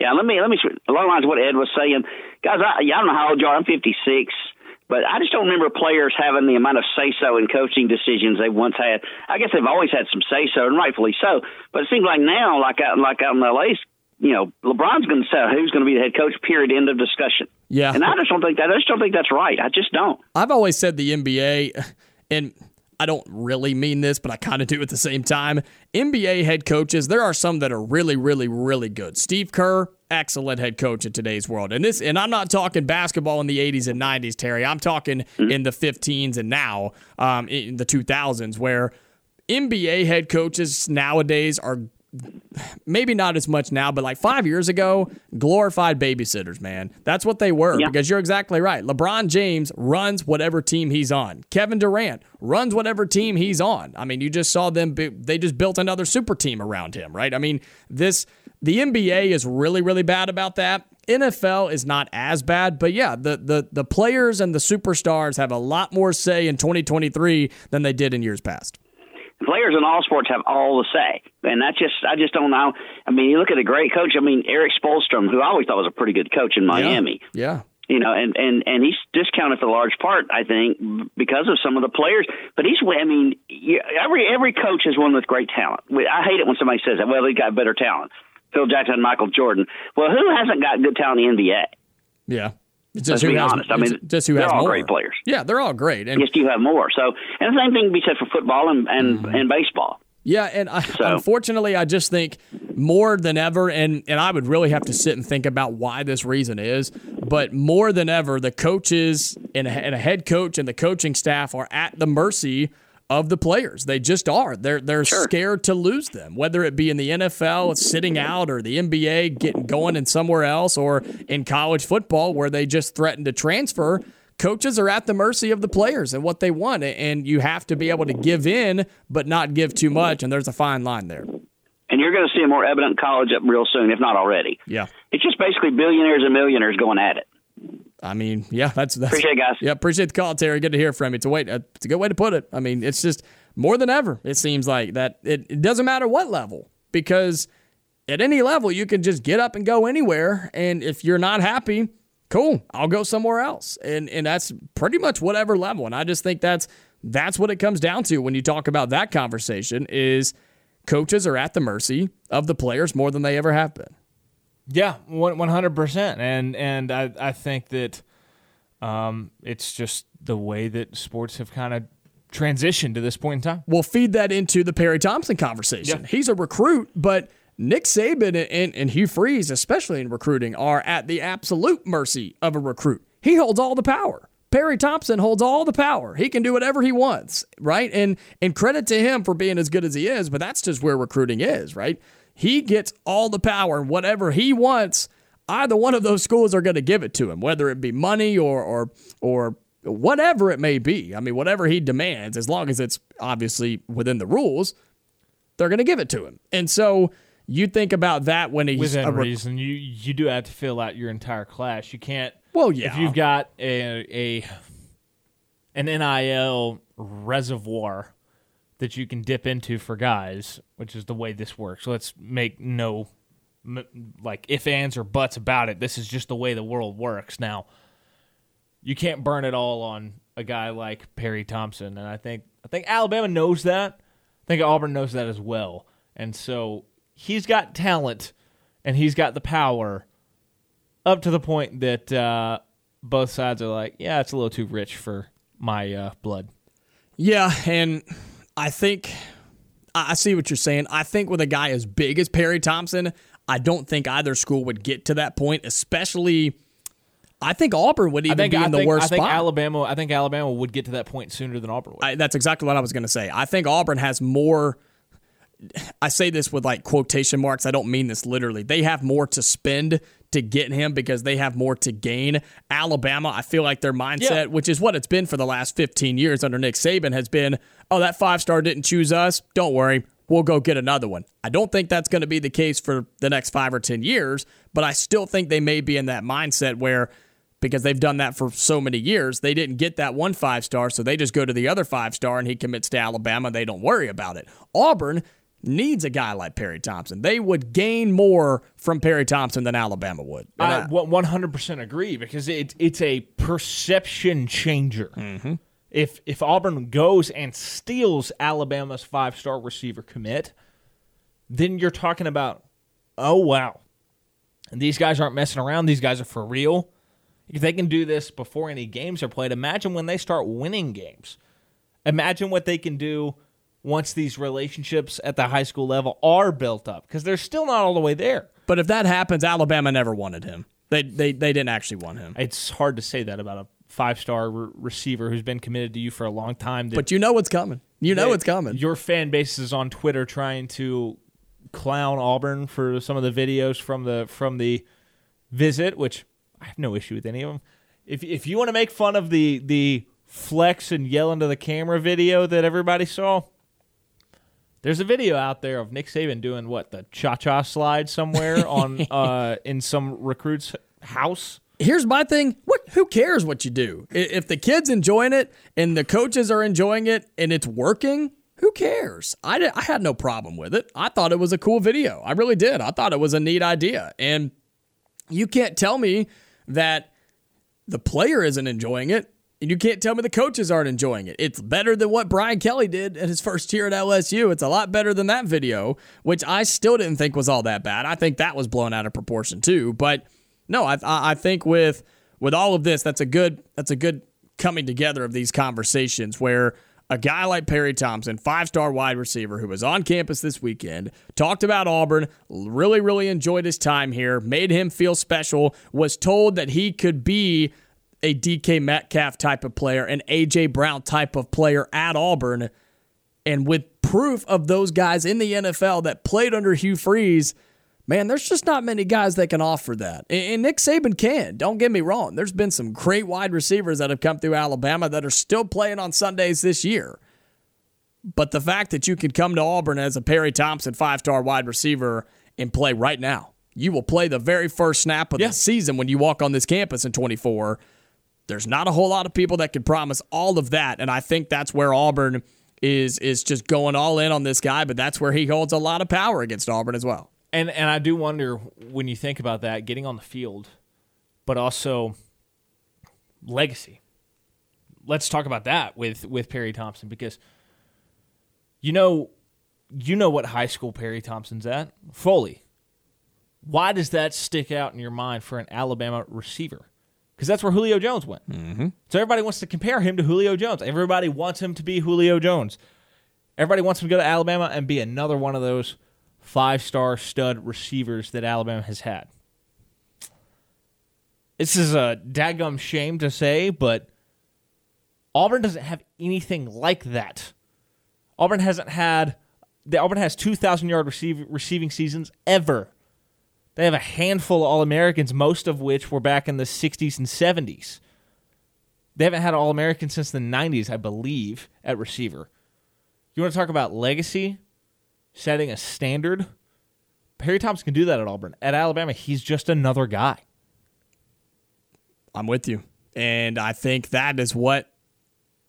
Yeah, let me let me along the lines of what Ed was saying, guys. I, yeah, I don't know how old you are. I'm 56. But I just don't remember players having the amount of say so in coaching decisions they once had. I guess they've always had some say so, and rightfully so. But it seems like now, like out, like out in LA's, you know, LeBron's going to say who's going to be the head coach. Period. End of discussion. Yeah, and I just don't think that. I just don't think that's right. I just don't. I've always said the NBA, and I don't really mean this, but I kind of do at the same time. NBA head coaches, there are some that are really, really, really good. Steve Kerr, excellent head coach in today's world. And this and I'm not talking basketball in the 80s and 90s, Terry. I'm talking mm-hmm. in the 15s and now um, in the 2000s where NBA head coaches nowadays are maybe not as much now, but like five years ago, glorified babysitters, man. That's what they were yeah. because you're exactly right. LeBron James runs whatever team he's on. Kevin Durant runs whatever team he's on. I mean, you just saw them, they just built another super team around him, right? I mean, this the NBA is really, really bad about that. NFL is not as bad, but yeah, the, the the players and the superstars have a lot more say in 2023 than they did in years past. Players in all sports have all the say, and that's just I just don't know. I mean, you look at a great coach. I mean, Erik Spoelstra, who I always thought was a pretty good coach in Miami. Yeah. yeah you know, and and and he's discounted for a large part, I think, because of some of the players. But he's, I mean, every every coach is one with great talent. I hate it when somebody says that. Well, he got better talent. Phil Jackson, Michael Jordan. Well, who hasn't got good talent in the NBA? Yeah. Just Let's be has, honest. I mean, just who they're has all more. great players. Yeah, they're all great. And just you have more. So, and the same thing can be said for football and and, mm-hmm. and baseball. Yeah, and I, so. unfortunately, I just think more than ever, and and I would really have to sit and think about why this reason is. But more than ever, the coaches and a, and a head coach and the coaching staff are at the mercy of the players. They just are. They're they're sure. scared to lose them, whether it be in the NFL sitting out or the NBA getting going in somewhere else or in college football where they just threaten to transfer. Coaches are at the mercy of the players and what they want, and you have to be able to give in, but not give too much. And there's a fine line there. And you're going to see a more evident college up real soon, if not already. Yeah, it's just basically billionaires and millionaires going at it. I mean, yeah, that's, that's appreciate it, guys. Yeah, appreciate the call, Terry. Good to hear from you. It's a way, uh, it's a good way to put it. I mean, it's just more than ever. It seems like that. It, it doesn't matter what level because at any level you can just get up and go anywhere. And if you're not happy, cool, I'll go somewhere else. And and that's pretty much whatever level. And I just think that's that's what it comes down to when you talk about that conversation. Is coaches are at the mercy of the players more than they ever have been. Yeah, one hundred percent, and and I I think that um, it's just the way that sports have kind of transitioned to this point in time. We'll feed that into the Perry Thompson conversation. Yeah. He's a recruit, but Nick Saban and, and Hugh Freeze, especially in recruiting, are at the absolute mercy of a recruit. He holds all the power. Perry Thompson holds all the power. He can do whatever he wants, right? And and credit to him for being as good as he is, but that's just where recruiting is, right? He gets all the power, and whatever he wants, either one of those schools are going to give it to him, whether it be money or or or whatever it may be. I mean, whatever he demands, as long as it's obviously within the rules, they're going to give it to him. And so you think about that when he's within re- reason. You you do have to fill out your entire class. You can't. Well, yeah. If you've got a a an NIL reservoir that you can dip into for guys, which is the way this works. Let's make no like if ands or buts about it. This is just the way the world works now. You can't burn it all on a guy like Perry Thompson, and I think I think Alabama knows that. I think Auburn knows that as well, and so he's got talent and he's got the power up to the point that uh, both sides are like, yeah, it's a little too rich for my uh, blood. Yeah, and I think I see what you're saying. I think with a guy as big as Perry Thompson, I don't think either school would get to that point, especially. I think Auburn would even think, be in I the think, worst I think spot. Alabama. I think Alabama would get to that point sooner than Auburn would. I, that's exactly what I was going to say. I think Auburn has more. I say this with like quotation marks. I don't mean this literally. They have more to spend to get him because they have more to gain. Alabama, I feel like their mindset, yeah. which is what it's been for the last 15 years under Nick Saban, has been, oh, that five star didn't choose us. Don't worry we'll go get another one. I don't think that's going to be the case for the next five or 10 years, but I still think they may be in that mindset where, because they've done that for so many years, they didn't get that one five star, so they just go to the other five star and he commits to Alabama. They don't worry about it. Auburn, needs a guy like Perry Thompson. They would gain more from Perry Thompson than Alabama would. And I 100% agree because it, it's a perception changer. Mm-hmm. If if Auburn goes and steals Alabama's five star receiver commit, then you're talking about, oh wow, and these guys aren't messing around. These guys are for real. If they can do this before any games are played, imagine when they start winning games. Imagine what they can do once these relationships at the high school level are built up because they're still not all the way there. But if that happens, Alabama never wanted him. They they, they didn't actually want him. It's hard to say that about a five star re- receiver who's been committed to you for a long time. But you know what's coming. You know what's coming. Your fan base is on Twitter trying to clown Auburn for some of the videos from the from the visit, which I have no issue with any of them. If if you want to make fun of the the flex and yell into the camera video that everybody saw, there's a video out there of Nick Saban doing what the cha cha slide somewhere on uh, in some recruit's house. Here's my thing. What? Who cares what you do? If the kid's enjoying it and the coaches are enjoying it and it's working, who cares? I, did, I had no problem with it. I thought it was a cool video. I really did. I thought it was a neat idea. And you can't tell me that the player isn't enjoying it. And you can't tell me the coaches aren't enjoying it. It's better than what Brian Kelly did at his first year at LSU. It's a lot better than that video, which I still didn't think was all that bad. I think that was blown out of proportion too. But no, I, I think with with all of this, that's a good that's a good coming together of these conversations where a guy like Perry Thompson, five star wide receiver who was on campus this weekend, talked about Auburn, really, really enjoyed his time here, made him feel special, was told that he could be a DK Metcalf type of player, an AJ Brown type of player at Auburn. And with proof of those guys in the NFL that played under Hugh Freeze, man, there's just not many guys that can offer that. And Nick Saban can. Don't get me wrong. There's been some great wide receivers that have come through Alabama that are still playing on Sundays this year. But the fact that you can come to Auburn as a Perry Thompson five star wide receiver and play right now, you will play the very first snap of yeah. the season when you walk on this campus in 24 there's not a whole lot of people that can promise all of that, and I think that's where Auburn is is just going all in on this guy. But that's where he holds a lot of power against Auburn as well. And and I do wonder when you think about that, getting on the field, but also legacy. Let's talk about that with with Perry Thompson because you know you know what high school Perry Thompson's at Foley. Why does that stick out in your mind for an Alabama receiver? because that's where Julio Jones went. Mm-hmm. So everybody wants to compare him to Julio Jones. Everybody wants him to be Julio Jones. Everybody wants him to go to Alabama and be another one of those five star stud receivers that Alabama has had. This is a daggum shame to say, but Auburn doesn't have anything like that. Auburn hasn't had. The Auburn has two thousand yard receive, receiving seasons ever. They have a handful of All Americans, most of which were back in the 60s and 70s. They haven't had All American since the 90s, I believe, at receiver. You want to talk about legacy, setting a standard? Perry Thompson can do that at Auburn. At Alabama, he's just another guy. I'm with you. And I think that is what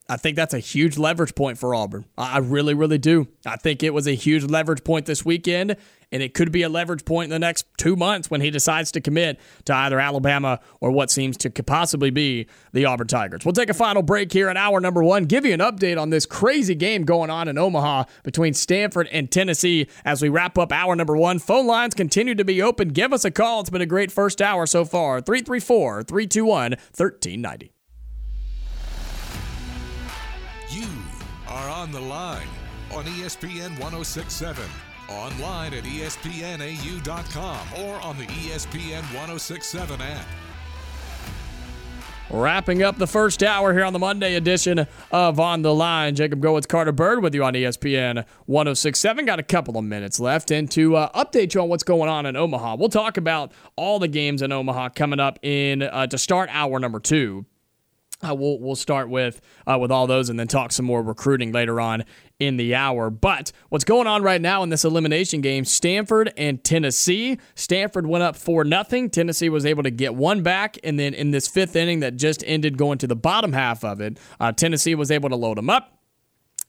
I think that's a huge leverage point for Auburn. I really, really do. I think it was a huge leverage point this weekend, and it could be a leverage point in the next two months when he decides to commit to either Alabama or what seems to possibly be the Auburn Tigers. We'll take a final break here in hour number one, give you an update on this crazy game going on in Omaha between Stanford and Tennessee as we wrap up hour number one. Phone lines continue to be open. Give us a call. It's been a great first hour so far. 334 321 1390. You are on the line on ESPN 1067, online at espnau.com, or on the ESPN 1067 app. Wrapping up the first hour here on the Monday edition of On the Line. Jacob Goins, Carter Byrd with you on ESPN 1067. Got a couple of minutes left. And to uh, update you on what's going on in Omaha, we'll talk about all the games in Omaha coming up in uh, to start hour number two. Uh, we'll we'll start with uh, with all those and then talk some more recruiting later on in the hour. But what's going on right now in this elimination game? Stanford and Tennessee. Stanford went up for nothing. Tennessee was able to get one back, and then in this fifth inning that just ended, going to the bottom half of it, uh, Tennessee was able to load them up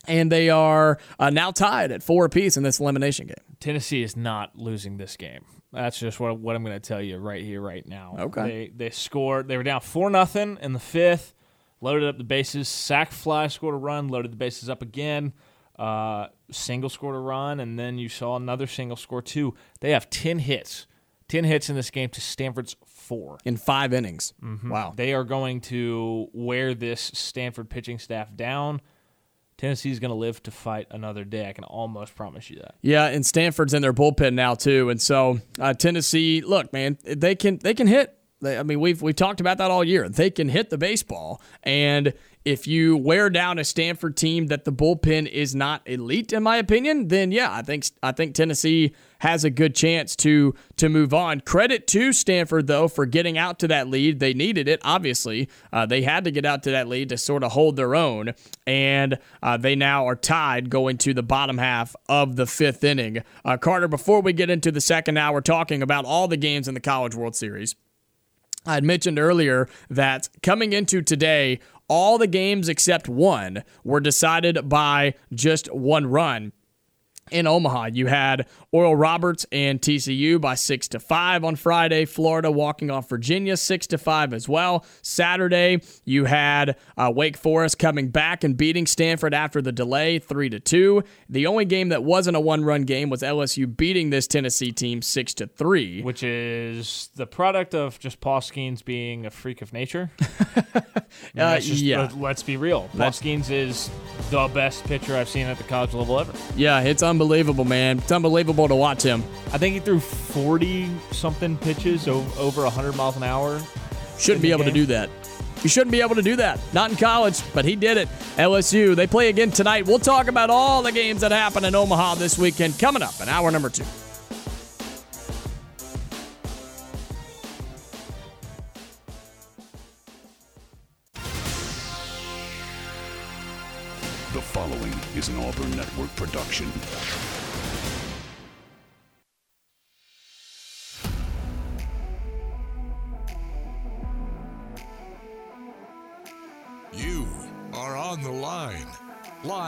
and they are uh, now tied at four apiece in this elimination game. Tennessee is not losing this game. That's just what, what I'm going to tell you right here, right now. Okay. They they scored. They were down four nothing in the fifth. Loaded up the bases. Sac fly scored a run. Loaded the bases up again. Uh, single scored a run, and then you saw another single score too. They have ten hits, ten hits in this game to Stanford's four. In five innings. Wow. They are going to wear this Stanford pitching staff down. Tennessee's going to live to fight another day. I can almost promise you that. Yeah, and Stanford's in their bullpen now too, and so uh, Tennessee. Look, man, they can they can hit. They, I mean, we've we talked about that all year. They can hit the baseball, and if you wear down a Stanford team that the bullpen is not elite, in my opinion, then yeah, I think I think Tennessee has a good chance to to move on. Credit to Stanford though for getting out to that lead. They needed it, obviously. Uh, they had to get out to that lead to sort of hold their own, and uh, they now are tied going to the bottom half of the fifth inning. Uh, Carter, before we get into the second hour, talking about all the games in the College World Series. I had mentioned earlier that coming into today, all the games except one were decided by just one run. In Omaha, you had Oral Roberts and TCU by six to five on Friday. Florida walking off Virginia six to five as well. Saturday, you had uh, Wake Forest coming back and beating Stanford after the delay three to two. The only game that wasn't a one-run game was LSU beating this Tennessee team six to three. Which is the product of just Paul Skenes being a freak of nature. I mean, Uh, just- yeah. let- Let's be real. Paul That's- Skenes is the best pitcher I've seen at the college level ever. Yeah, it's unbelievable, man. It's unbelievable to watch him. I think he threw 40 something pitches o- over 100 miles an hour. Shouldn't be the able to do that. You shouldn't be able to do that. Not in college, but he did it. LSU, they play again tonight. We'll talk about all the games that happen in Omaha this weekend coming up in hour number two. The following is an Auburn Network production.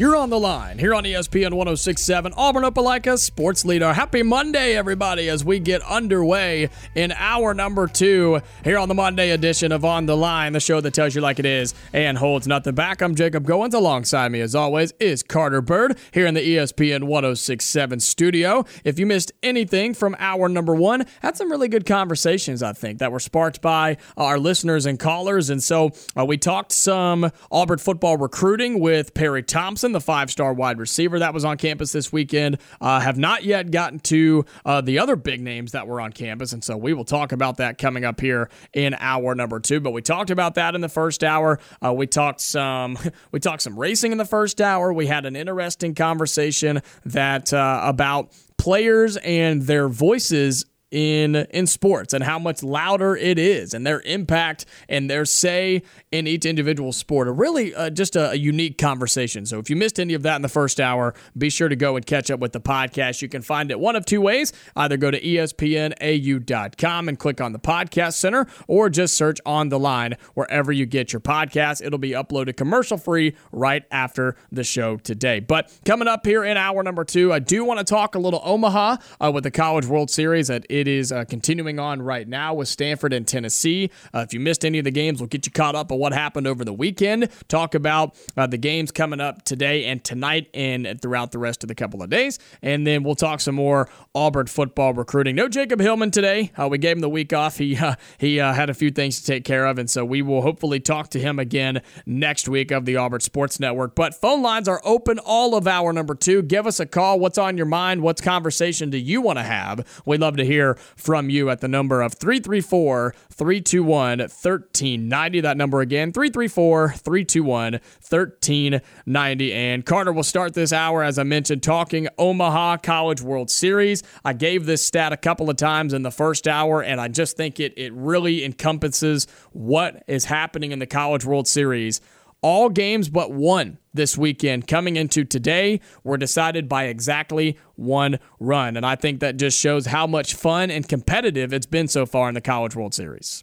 You're on the line here on ESPN 1067, Auburn Opelika Sports Leader. Happy Monday, everybody, as we get underway in hour number two here on the Monday edition of On the Line, the show that tells you like it is and holds nothing back. I'm Jacob Goins. Alongside me, as always, is Carter Byrd here in the ESPN 1067 studio. If you missed anything from hour number one, had some really good conversations, I think, that were sparked by our listeners and callers. And so uh, we talked some Auburn football recruiting with Perry Thompson, the five star wide receiver that was on campus this weekend. Uh, have not yet gotten to uh, the other big names that were on campus. And so we will talk about that coming up here in hour number two. But we talked about that in the first hour. Uh, we talked some we talked some racing in the first hour. We had an interesting conversation that uh, about players and their voices in in sports and how much louder it is and their impact and their say in each individual sport a really uh, just a, a unique conversation. So if you missed any of that in the first hour be sure to go and catch up with the podcast. You can find it one of two ways. Either go to espnau.com and click on the podcast center or just search on the line wherever you get your podcast it'll be uploaded commercial free right after the show today. But coming up here in hour number two i do want to talk a little omaha uh, with the college world series that it is uh, continuing on right now with stanford and tennessee. Uh, if you missed any of the games we'll get you caught up on what happened over the weekend. Talk about uh, the games coming up today and tonight and throughout the rest of the couple of days. And then we'll talk some more auburn football recruiting. No jacob hillman today. Uh, we gave him the week off. He uh, he uh, had a few things to take care of. And so we will hopefully talk to him again next week of the auburn sports network. But phone lines are open all of hour number two. Give us a call. What's on your mind? What conversation do you want to have? We'd love to hear from you at the number of 334 321 1390. That number again, 334 321 1390. And Carter will start this hour, as I mentioned, talking Omaha College World Series. I gave this stat a couple of times in the first hour, and I just think it, it really encompasses what is happening in the College World Series all games but one this weekend coming into today were decided by exactly one run. And I think that just shows how much fun and competitive it's been so far in the College World Series.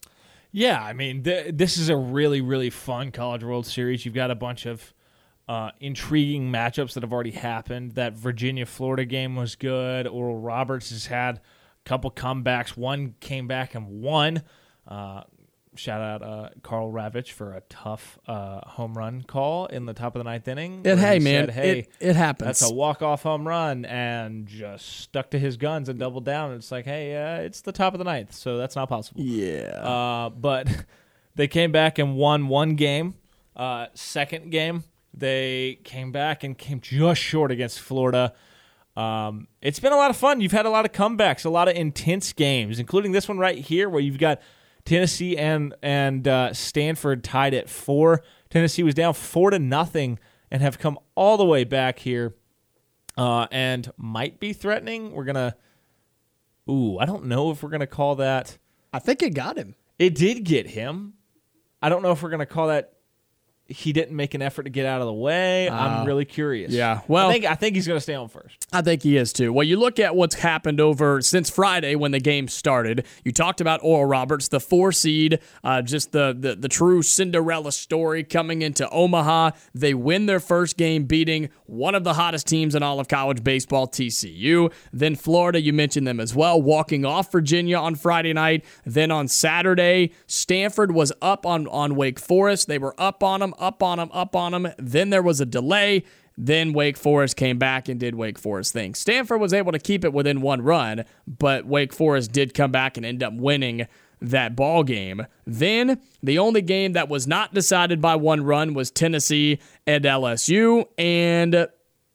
Yeah, I mean, th- this is a really, really fun College World Series. You've got a bunch of uh, intriguing matchups that have already happened. That Virginia Florida game was good. Oral Roberts has had a couple comebacks. One came back and won. Uh, shout out uh, Carl Ravitch for a tough uh, home run call in the top of the ninth inning. And hey, he man, said, hey, it, it happens. that's a walk off home run, and just stuck to his guns and doubled down. It's like, hey, uh, it's the top of the ninth, so that's not possible. yeah. Uh, but they came back and won one game. Uh, second game, they came back and came just short against Florida. Um, it's been a lot of fun. You've had a lot of comebacks, a lot of intense games, including this one right here, where you've got Tennessee and and uh, Stanford tied at four. Tennessee was down four to nothing and have come all the way back here, uh, and might be threatening. We're gonna. Ooh, I don't know if we're gonna call that. I think it got him. It did get him. I don't know if we're going to call that he didn't make an effort to get out of the way. I'm really curious. yeah, well- I think I think he's going to stay on first. I think he is too. Well, you look at what's happened over since Friday when the game started. You talked about Oral Roberts, the four seed, uh, just the, the the true Cinderella story coming into Omaha. They win their first game, beating one of the hottest teams in all of college baseball, TCU. Then Florida, you mentioned them as well, walking off Virginia on Friday night. Then on Saturday, Stanford was up on on Wake Forest. They were up on them, up on them, up on them. Then there was a delay. Then Wake Forest came back and did Wake Forest things. Stanford was able to keep it within one run, but Wake Forest did come back and end up winning that ball game. Then the only game that was not decided by one run was Tennessee and LSU, and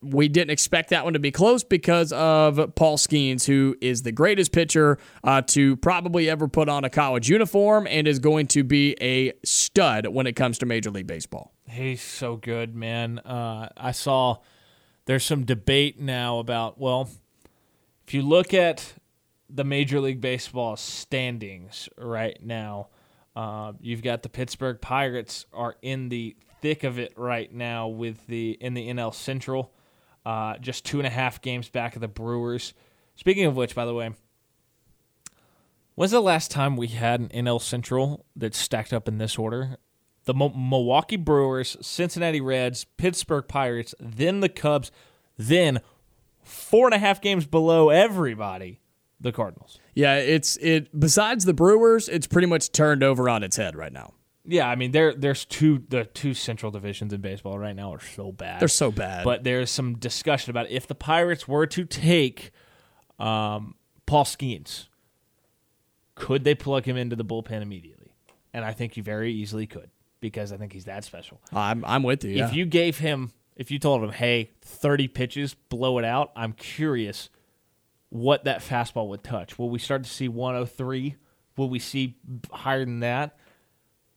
we didn't expect that one to be close because of Paul Skenes, who is the greatest pitcher uh, to probably ever put on a college uniform and is going to be a stud when it comes to Major League Baseball. He's so good, man. Uh, I saw there's some debate now about well, if you look at the Major League Baseball standings right now, uh, you've got the Pittsburgh Pirates are in the thick of it right now with the in the NL Central, uh, just two and a half games back of the Brewers. Speaking of which, by the way, when's the last time we had an NL Central that stacked up in this order? the Mo- Milwaukee Brewers, Cincinnati Reds, Pittsburgh Pirates, then the Cubs, then four and a half games below everybody, the Cardinals. Yeah, it's it. Besides the Brewers, it's pretty much turned over on its head right now. Yeah, I mean there there's two the two central divisions in baseball right now are so bad. They're so bad. But there's some discussion about if the Pirates were to take um, Paul Skenes, could they plug him into the bullpen immediately? And I think you very easily could because I think he's that special. I'm I'm with you. Yeah. If you gave him, if you told him, hey, 30 pitches, blow it out, I'm curious what that fastball would touch. Will we start to see 103? Will we see higher than that?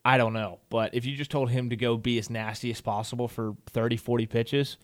I don't know. But if you just told him to go be as nasty as possible for 30, 40 pitches,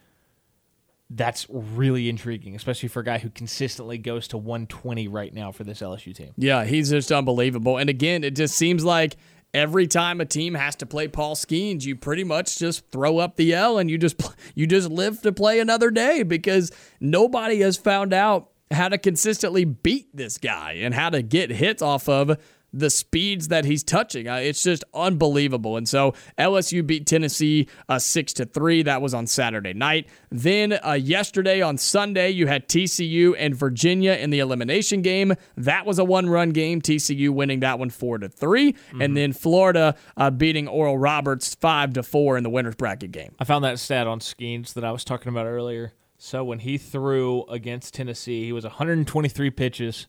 that's really intriguing, especially for a guy who consistently goes to 120 right now for this LSU team. Yeah, he's just unbelievable. And again, it just seems like every time a team has to play Paul Skenes, you pretty much just throw up the L and you just you just live to play another day because nobody has found out how to consistently beat this guy and how to get hits off of the speeds that he's touching. Uh, it's just unbelievable. And so LSU beat Tennessee uh, six to three. That was on Saturday night. Then uh, yesterday on Sunday, you had TCU and Virginia in the elimination game. That was a one-run game. TCU winning that one four to 3 and then Florida uh, beating Oral Roberts five to four in the winners bracket game. I found that stat on Skenes that I was talking about earlier. So when he threw against Tennessee, he was 123 pitches,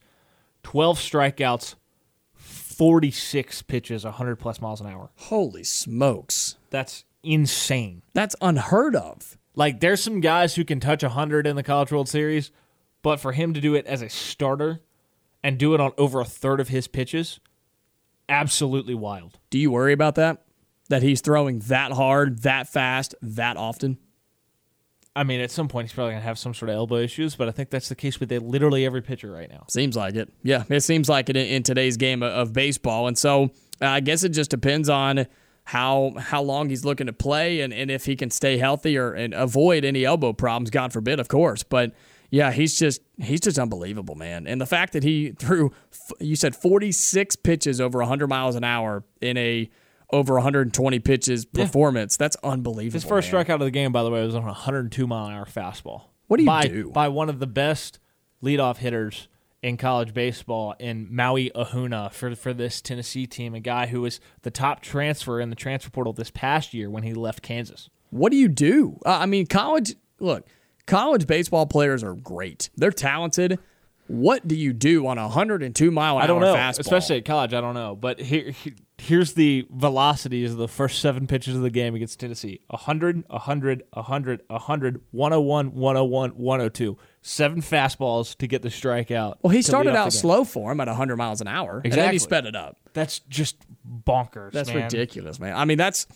12 strikeouts, 46 pitches, 100 plus miles an hour. Holy smokes, That's insane. that's unheard of. Like there's some guys who can touch 100 in the College World Series, but for him to do it as a starter and do it on over a third of his pitches, absolutely wild. Do you worry about that? That he's throwing that hard, that fast, that often? I mean, at some point he's probably gonna have some sort of elbow issues, but I think that's the case with literally every pitcher right now. Seems like it. Yeah, it seems like it in, in today's game of, baseball. And so uh, I guess it just depends on how how long he's looking to play and, and if he can stay healthy or and avoid any elbow problems, God forbid, of course. But yeah, he's just he's just unbelievable, man. And the fact that he threw you said 46 pitches over 100 miles an hour in a over 120 pitches performance. That's unbelievable. His first man. strikeout of the game, by the way, was on a 102 mile an hour fastball. What do you by, do? By one of the best leadoff hitters in college baseball in Maui Ahuna for, for this Tennessee team, a guy who was the top transfer in the transfer portal this past year when he left Kansas. What do you do? Uh, I mean, college, look, college baseball players are great. They're talented. What do you do on a 102 mile an I don't hour know, fastball? especially at college. I don't know, but here, here- here's the velocities of the first seven pitches of the game against Tennessee: 100, 100, 100, 100, 101, 101, 102. Seven fastballs to get the strikeout. Well, he started out slow for him at 100 miles an hour, and then he sped it up. That's just bonkers. That's man. ridiculous, man. I mean, that's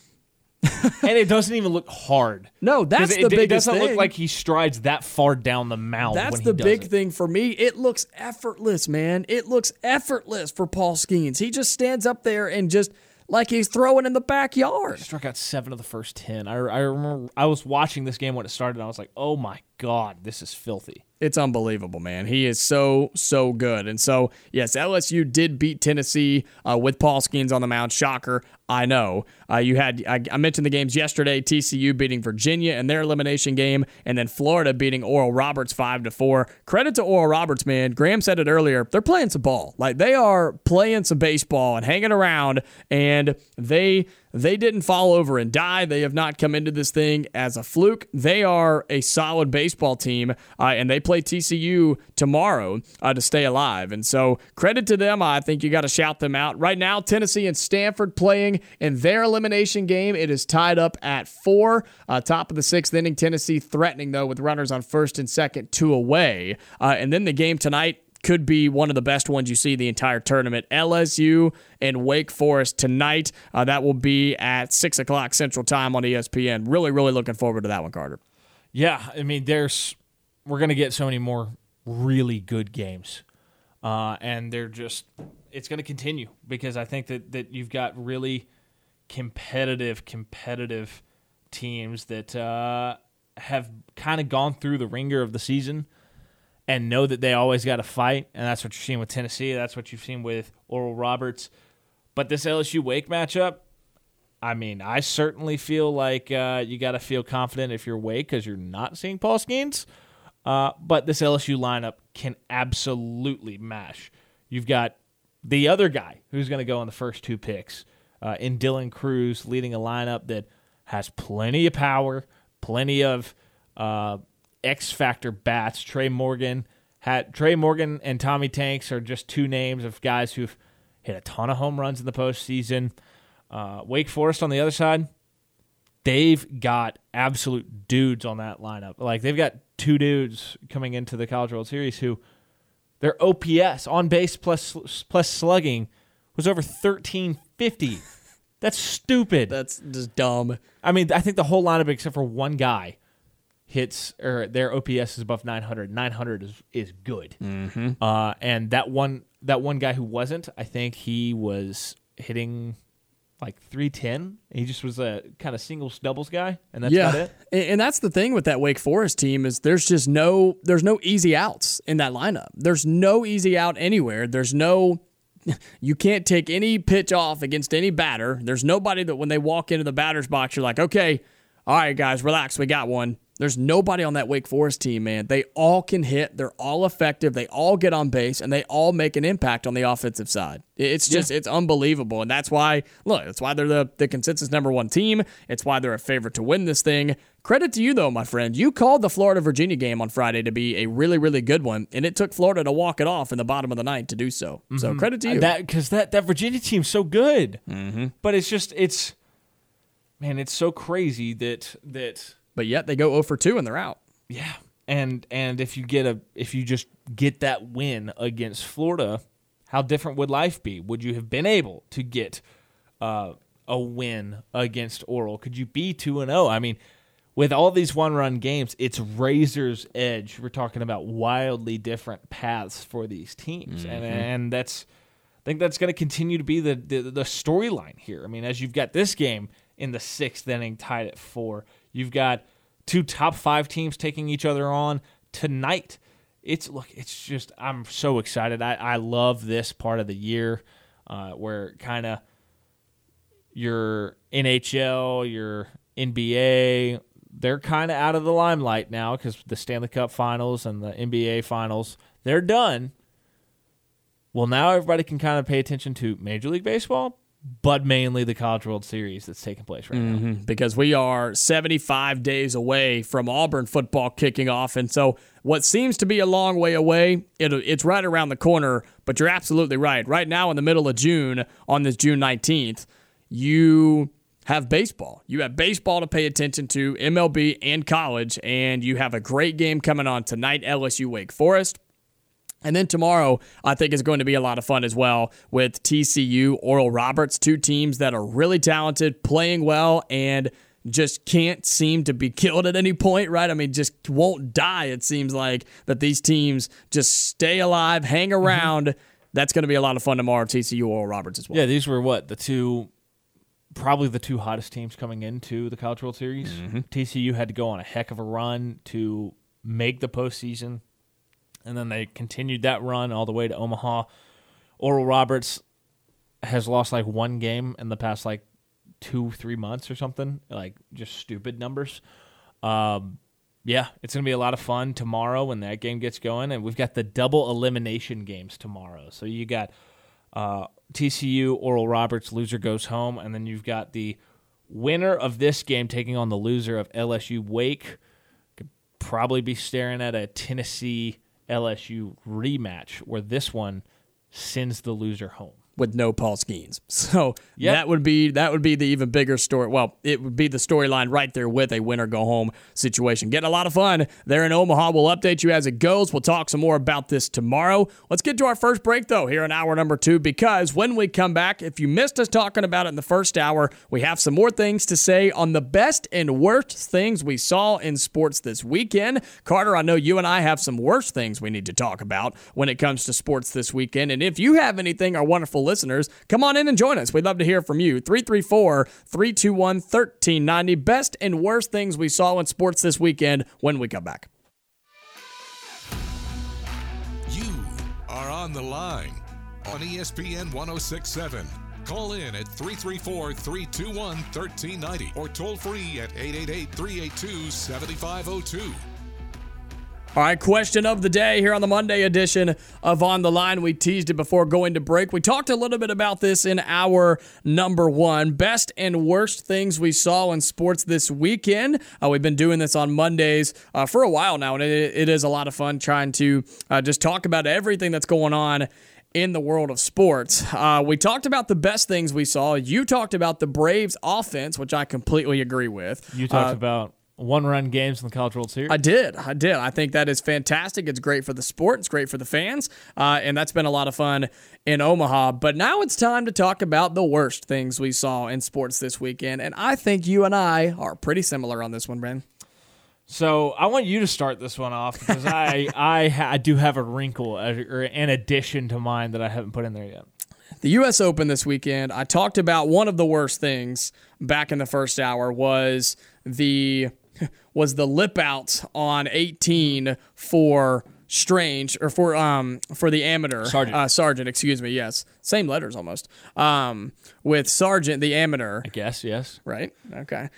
and it doesn't even look hard. No, that's it, the it biggest It doesn't thing. look like he strides that far down the mound. That's when the he does big it. thing for me. It looks effortless, man. It looks effortless for Paul Skenes. He just stands up there and just like he's throwing in the backyard. Struck out seven of the first ten. I, I remember I was watching this game when it started. and I was like, "Oh my god, this is filthy." It's unbelievable, man. He is so, so good. And so, yes, LSU did beat Tennessee uh, with Paul Skenes on the mound. Shocker, I know. Uh, you had I, I mentioned the games yesterday. TCU beating Virginia in their elimination game, and then Florida beating Oral Roberts five to four. Credit to Oral Roberts, man. Graham said it earlier. They're playing some ball. Like they are playing some baseball and hanging around, and they they didn't fall over and die. They have not come into this thing as a fluke. They are a solid baseball team, uh, and they play TCU tomorrow uh, to stay alive. And so, credit to them. I think you got to shout them out. Right now, Tennessee and Stanford playing in their elimination game. It is tied up at four. Uh, top of the sixth inning, Tennessee threatening, though, with runners on first and second, two away. Uh, and then the game tonight could be one of the best ones you see the entire tournament. LSU and Wake Forest tonight. Uh, that will be at 6 o'clock Central Time on ESPN. Really, really looking forward to that one, Carter. Yeah, I mean, there's we're gonna get so many more really good games, uh, and they're just it's gonna continue because I think that that you've got really competitive, competitive teams that uh, have kind of gone through the ringer of the season and know that they always got to fight, and that's what you're seeing with Tennessee. That's what you've seen with Oral Roberts. But this LSU Wake matchup, I mean, I certainly feel like uh, you got to feel confident if you're Wake because you're not seeing Paul Skenes. Uh, but this LSU lineup can absolutely mash. You've got the other guy who's going to go in the first two picks uh, in Dylan Crews, leading a lineup that has plenty of power, plenty of uh, X factor bats. Trey Morgan had Trey Morgan and Tommy Tanks are just two names of guys who've hit a ton of home runs in the postseason. Uh, Wake Forest on the other side, they've got absolute dudes on that lineup. Like they've got two dudes coming into the College World Series who their OPS on base plus plus slugging was over thirteen fifty. That's stupid. That's just dumb. I mean, I think the whole lineup except for one guy hits or their OPS is above 900. 900 is is good. Mm-hmm. Uh, and that one that one guy who wasn't, I think he was hitting like 310. He just was a kind of singles doubles guy, and that's yeah, about it. And and that's the thing with that Wake Forest team is there's just no there's no easy outs in that lineup. There's no easy out anywhere. There's no you can't take any pitch off against any batter. There's nobody that when they walk into the batter's box, you're like, okay, all right, guys, relax, we got one. There's nobody on that Wake Forest team, man. They all can hit. They're all effective. They all get on base, and they all make an impact on the offensive side. It's just it's unbelievable, and that's why look, that's why they're the the consensus number one team. It's why they're a favorite to win this thing. Credit to you though, my friend. You called the Florida Virginia game on Friday to be a really really good one, and it took Florida to walk it off in the bottom of the ninth to do so. So credit to you. That because that that Virginia team's so good, mm-hmm. but it's just it's man, it's so crazy that that but yet they go 0 for 2 and they're out. yeah, and and if you get a if you just get that win against Florida, how different would life be? Would you have been able to get uh, a win against Oral? Could you be two and zero? I mean, with all these one run games, it's razor's edge. We're talking about wildly different paths for these teams, and and that's I think that's going to continue to be the the, the storyline here. I mean, as you've got this game in the sixth inning, tied at four, you've got two top five teams taking each other on tonight. It's look, it's just I'm so excited. I, I love this part of the year uh, where kind of your NHL, your NBA, they're kind of out of the limelight now because the Stanley Cup Finals and the NBA Finals they're done. Well, now everybody can kind of pay attention to Major League Baseball, but mainly the College World Series that's taking place right now. Mm-hmm. because we are 75 days away from Auburn football kicking off. And so, what seems to be a long way away, it, it's right around the corner, but you're absolutely right. Right now, in the middle of June, on this June 19th, you have baseball. You have baseball to pay attention to, MLB and college, and you have a great game coming on tonight LSU Wake Forest. And then tomorrow, I think is going to be a lot of fun as well with TCU, Oral Roberts, two teams that are really talented, playing well, and just can't seem to be killed at any point, right? I mean, just won't die, it seems like, that these teams just stay alive, hang mm-hmm. around. That's going to be a lot of fun tomorrow, TCU, Oral Roberts as well. Yeah, these were what the two, probably the two hottest teams coming into the College World Series. Mm-hmm. TCU had to go on a heck of a run to make the postseason, and then they continued that run all the way to Omaha. Oral Roberts has lost like one game in the past like two, three months or something, like just stupid numbers. Um, yeah, it's going to be a lot of fun tomorrow when that game gets going. And we've got the double elimination games tomorrow. So you got uh, TCU, Oral Roberts, loser goes home. And then you've got the winner of this game taking on the loser of LSU Wake. Could probably be staring at a Tennessee LSU rematch where this one sends the loser home. With no Paul Skenes. So Yep. that would be that would be the even bigger story. Well, it would be the storyline right there with a win or go home situation. Getting a lot of fun there in Omaha. We'll update you as it goes. We'll talk some more about this tomorrow. Let's get to our first break though here in hour number two because when we come back, if you missed us talking about it in the first hour, we have some more things to say on the best and worst things we saw in sports this weekend. Carter, I know you and I have some worst things we need to talk about when it comes to sports this weekend. And if you have anything, our wonderful listeners, come on in and join us. We'd love to hear from you. 334 321 1390. Best and worst things we saw in sports this weekend when we come back. You are on the line on ESPN 1067. Call in at 334 321 1390 or toll free at 888 382 7502. All right, question of the day here on the Monday edition of On the Line. We teased it before going to break. We talked a little bit about this in our number one best and worst things we saw in sports this weekend. Uh, we've been doing this on Mondays uh, for a while now, and it, it is a lot of fun trying to uh, just talk about everything that's going on in the world of sports. Uh, we talked about the best things we saw. You talked about the Braves offense, which I completely agree with. You talked Uh, about one run games in the College World Series. I did. I did. I think that is fantastic. It's great for the sport. It's great for the fans. Uh, and that's been a lot of fun in Omaha. But now it's time to talk about the worst things we saw in sports this weekend. And I think you and I are pretty similar on this one, Ben. So I want you to start this one off because I I, ha- I do have a wrinkle or an addition to mine that I haven't put in there yet. The U.S. Open this weekend, I talked about one of the worst things back in the first hour was the was the lip out on 18 for Strange or for um for the amateur Sargent. uh, Sergeant, excuse me, yes, same letters almost. Um, with Sergeant the amateur, I guess yes. right? Okay.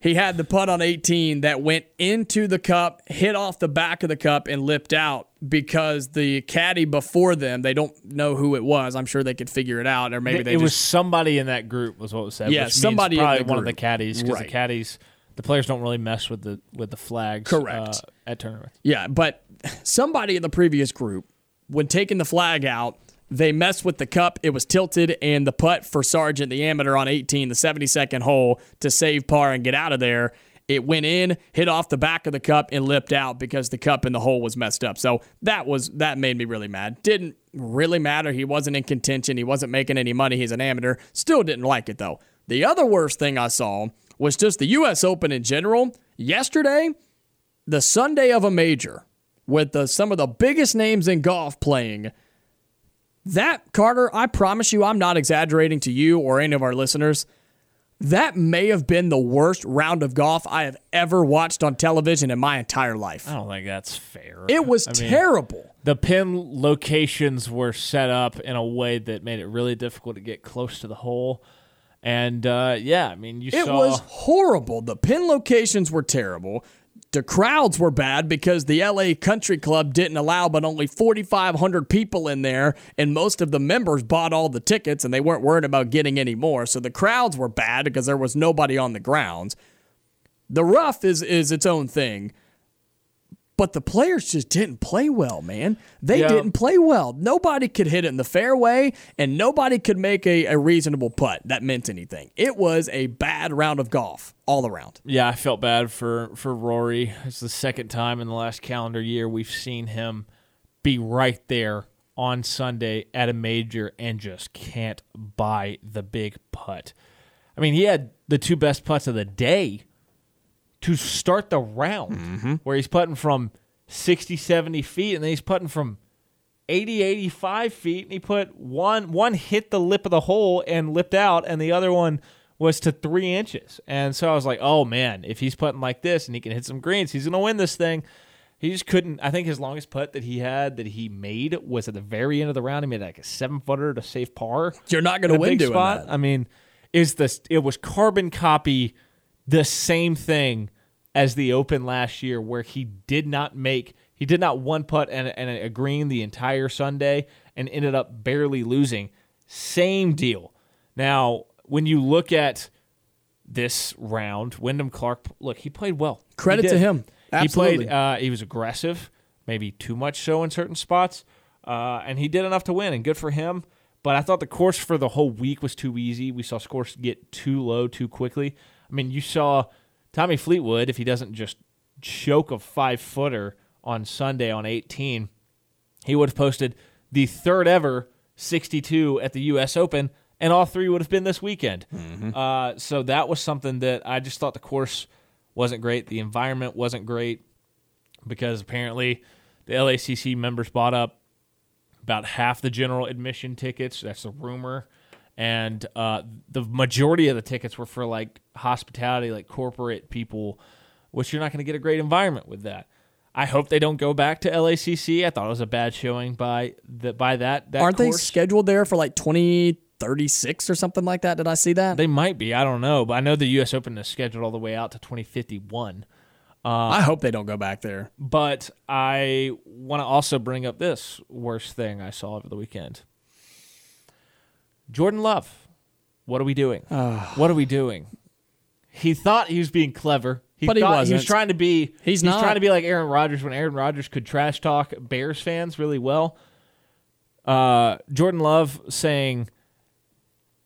He had the putt on 18 that went into the cup, hit off the back of the cup, and lipped out because the caddy before them, they don't know who it was. I'm sure they could figure it out, or maybe it they it just. was somebody in that group was what was said. Yeah, somebody in probably one of the caddies because Right. the caddies the players don't really mess with the with the flags. Correct. uh, at tournaments. Yeah, but somebody in the previous group, when taking the flag out, they messed with the cup. It was tilted, and the putt for Sargent, the amateur on 18, the 72nd hole to save par and get out of there. It went in, hit off the back of the cup, and lipped out because the cup in the hole was messed up. So that was that made me really mad. Didn't really matter. He wasn't in contention. He wasn't making any money. He's an amateur. Still didn't like it though. The other worst thing I saw was just the U.S. Open in general. Yesterday, the Sunday of a major with the, some of the biggest names in golf playing. That, Carter, I promise you, I'm not exaggerating to you or any of our listeners. That may have been the worst round of golf I have ever watched on television in my entire life. I don't think that's fair. It was I mean, terrible. the pin locations were set up in a way that made it really difficult to get close to the hole. And uh, yeah, I mean, you It saw was horrible. The pin locations were terrible. The crowds were bad because the LA Country Club didn't allow but only 4,500 people in there, and most of the members bought all the tickets and they weren't worried about getting any more. So the crowds were bad because there was nobody on the grounds. The rough is is its own thing. But the players just didn't play well, man. They Yeah. didn't play well. Nobody could hit it in the fairway, and nobody could make a, a reasonable putt that meant anything. It was a bad round of golf all around. Yeah, I felt bad for for Rory. It's the second time in the last calendar year we've seen him be right there on Sunday at a major and just can't buy the big putt. I mean, he had the two best putts of the day to start the round mm-hmm. where he's putting from 60, 70 feet and then he's putting from 80, 85 feet and he put one one hit the lip of the hole and lipped out and the other one was to three inches. And so I was like, oh man, if he's putting like this and he can hit some greens, he's gonna win this thing. He just couldn't. I think his longest putt that he had that he made was at the very end of the round. He made like a seven footer to save par. You're not going to win doing spot. that. I mean, is this? It was carbon copy the same thing as the Open last year, where he did not make he did not one putt and, and a green the entire Sunday and ended up barely losing. Same deal. Now, when you look at this round, Wyndham Clark, look, he played well. Credit to him. Absolutely. He played. Uh, he was aggressive, maybe too much so in certain spots, uh, and he did enough to win, and good for him. But I thought the course for the whole week was too easy. We saw scores get too low too quickly. I mean, you saw Tommy Fleetwood if he doesn't just choke a five footer on Sunday on 18, he would have posted the third ever 62 at the U.S. Open, and all three would have been this weekend. Uh, so that was something that I just thought the course wasn't great. The environment wasn't great because apparently the LACC members bought up about half the general admission tickets. That's the rumor. And uh, the majority of the tickets were for like hospitality, like corporate people, which you're not going to get a great environment with that. I hope they don't go back to LACC. I thought it was a bad showing by the by that. that Aren't they scheduled there for like 2036 or something like that? Did I see that? They might be. I don't know, but I know the U.S. Open is scheduled all the way out to 2051. I hope they don't go back there. But I want to also bring up this worst thing I saw over the weekend. Jordan Love, what are we doing? what are we doing? He thought he was being clever. He But he thought he was trying to be. He's not. trying to be like Aaron Rodgers when Aaron Rodgers could trash talk Bears fans really well. Uh, Jordan Love saying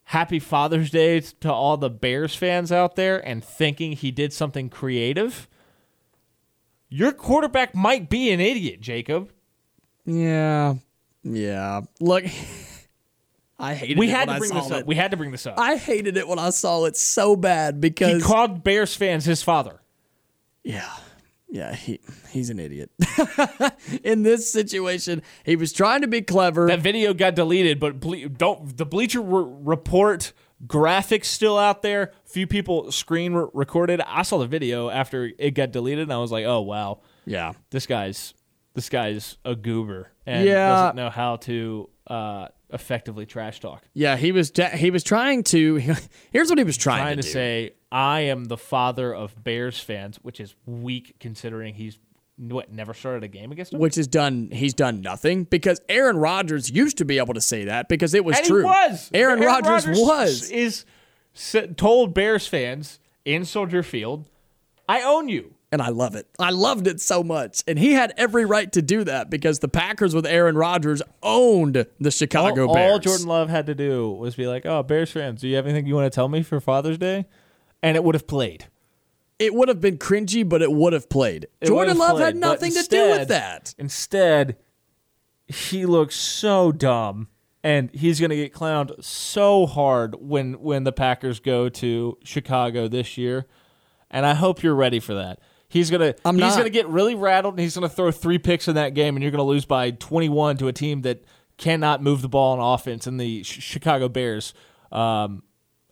Happy Father's Day to all the Bears fans out there and thinking he did something creative. Your quarterback might be an idiot, Jacob. Yeah. Yeah. Look, I hated We it had when to bring I this saw up. it. We had to bring this up. I hated it when I saw it so bad because he called Bears fans his father. yeah. Yeah, he he's an idiot. In this situation, he was trying to be clever. That video got deleted, but ble- don't the Bleacher Re- Report graphics still out there. Few people screen re- recorded. I saw the video after it got deleted, and I was like, "Oh wow, yeah. this guy's this guy's a goober and Yeah. doesn't know how to uh, effectively trash talk." Yeah, he was de- he was trying to Here's what he was trying, Trying to, to say, "I am the father of Bears fans," which is weak considering he's what never started a game against them. which has done he's done nothing because Aaron Rodgers used to be able to say that because it was and true. was. Aaron, Rodgers, was. is told Bears fans in Soldier Field, "I own you." And I love it. I loved it so much. And he had every right to do that because the Packers with Aaron Rodgers owned the Chicago all, Bears. all Jordan Love had to do was be like, "Oh, Bears fans, do you have anything you want to tell me for Father's Day?" And it would have played. it would have been cringy, but it would have played. It Jordan Love played, had nothing to do with that. Instead, he looks so dumb, and he's going to get clowned so hard when when the Packers go to Chicago this year. And I hope you're ready for that. He's gonna I'm he's not. gonna get really rattled, and he's gonna throw three picks in that game, and you're gonna lose by 21 to a team that cannot move the ball on offense in the Ch- Chicago Bears. Um,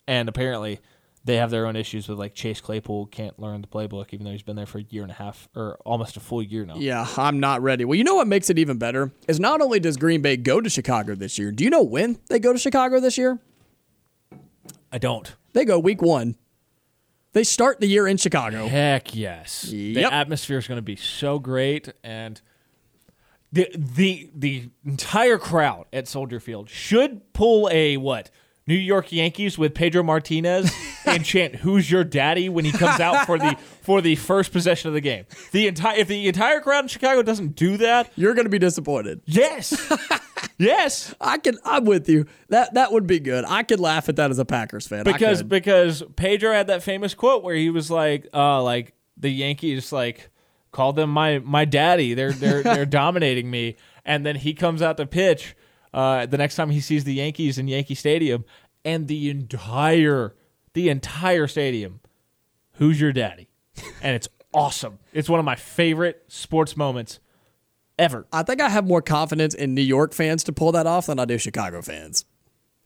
and apparently, they have their own issues with like Chase Claypool can't learn the playbook, even though he's been there for a year and a half or almost a full year now. Yeah, I'm not ready. Well, you know what makes it even better is not only does Green Bay go to Chicago this year. Do you know when they go to Chicago this year? I don't. They go week one. They start the year in Chicago. Heck yes. Yep. The atmosphere is going to be so great and the the the entire crowd at Soldier Field should pull a what? New York Yankees with Pedro Martinez and chant "Who's your daddy?" when he comes out for the for the first possession of the game. The entire if the entire crowd in Chicago doesn't do that, You're going to be disappointed. yes, yes, I can. I'm with you. That that would be good. I could laugh at that as a Packers fan. Because because Pedro had that famous quote where he was like, uh, like the Yankees like called them my my daddy. They're they're they're dominating me, and then he comes out to pitch uh, the next time he sees the Yankees in Yankee Stadium, and the entire the entire stadium, who's your daddy? And it's awesome. It's one of my favorite sports moments ever. I think I have more confidence in New York fans to pull that off than I do Chicago fans,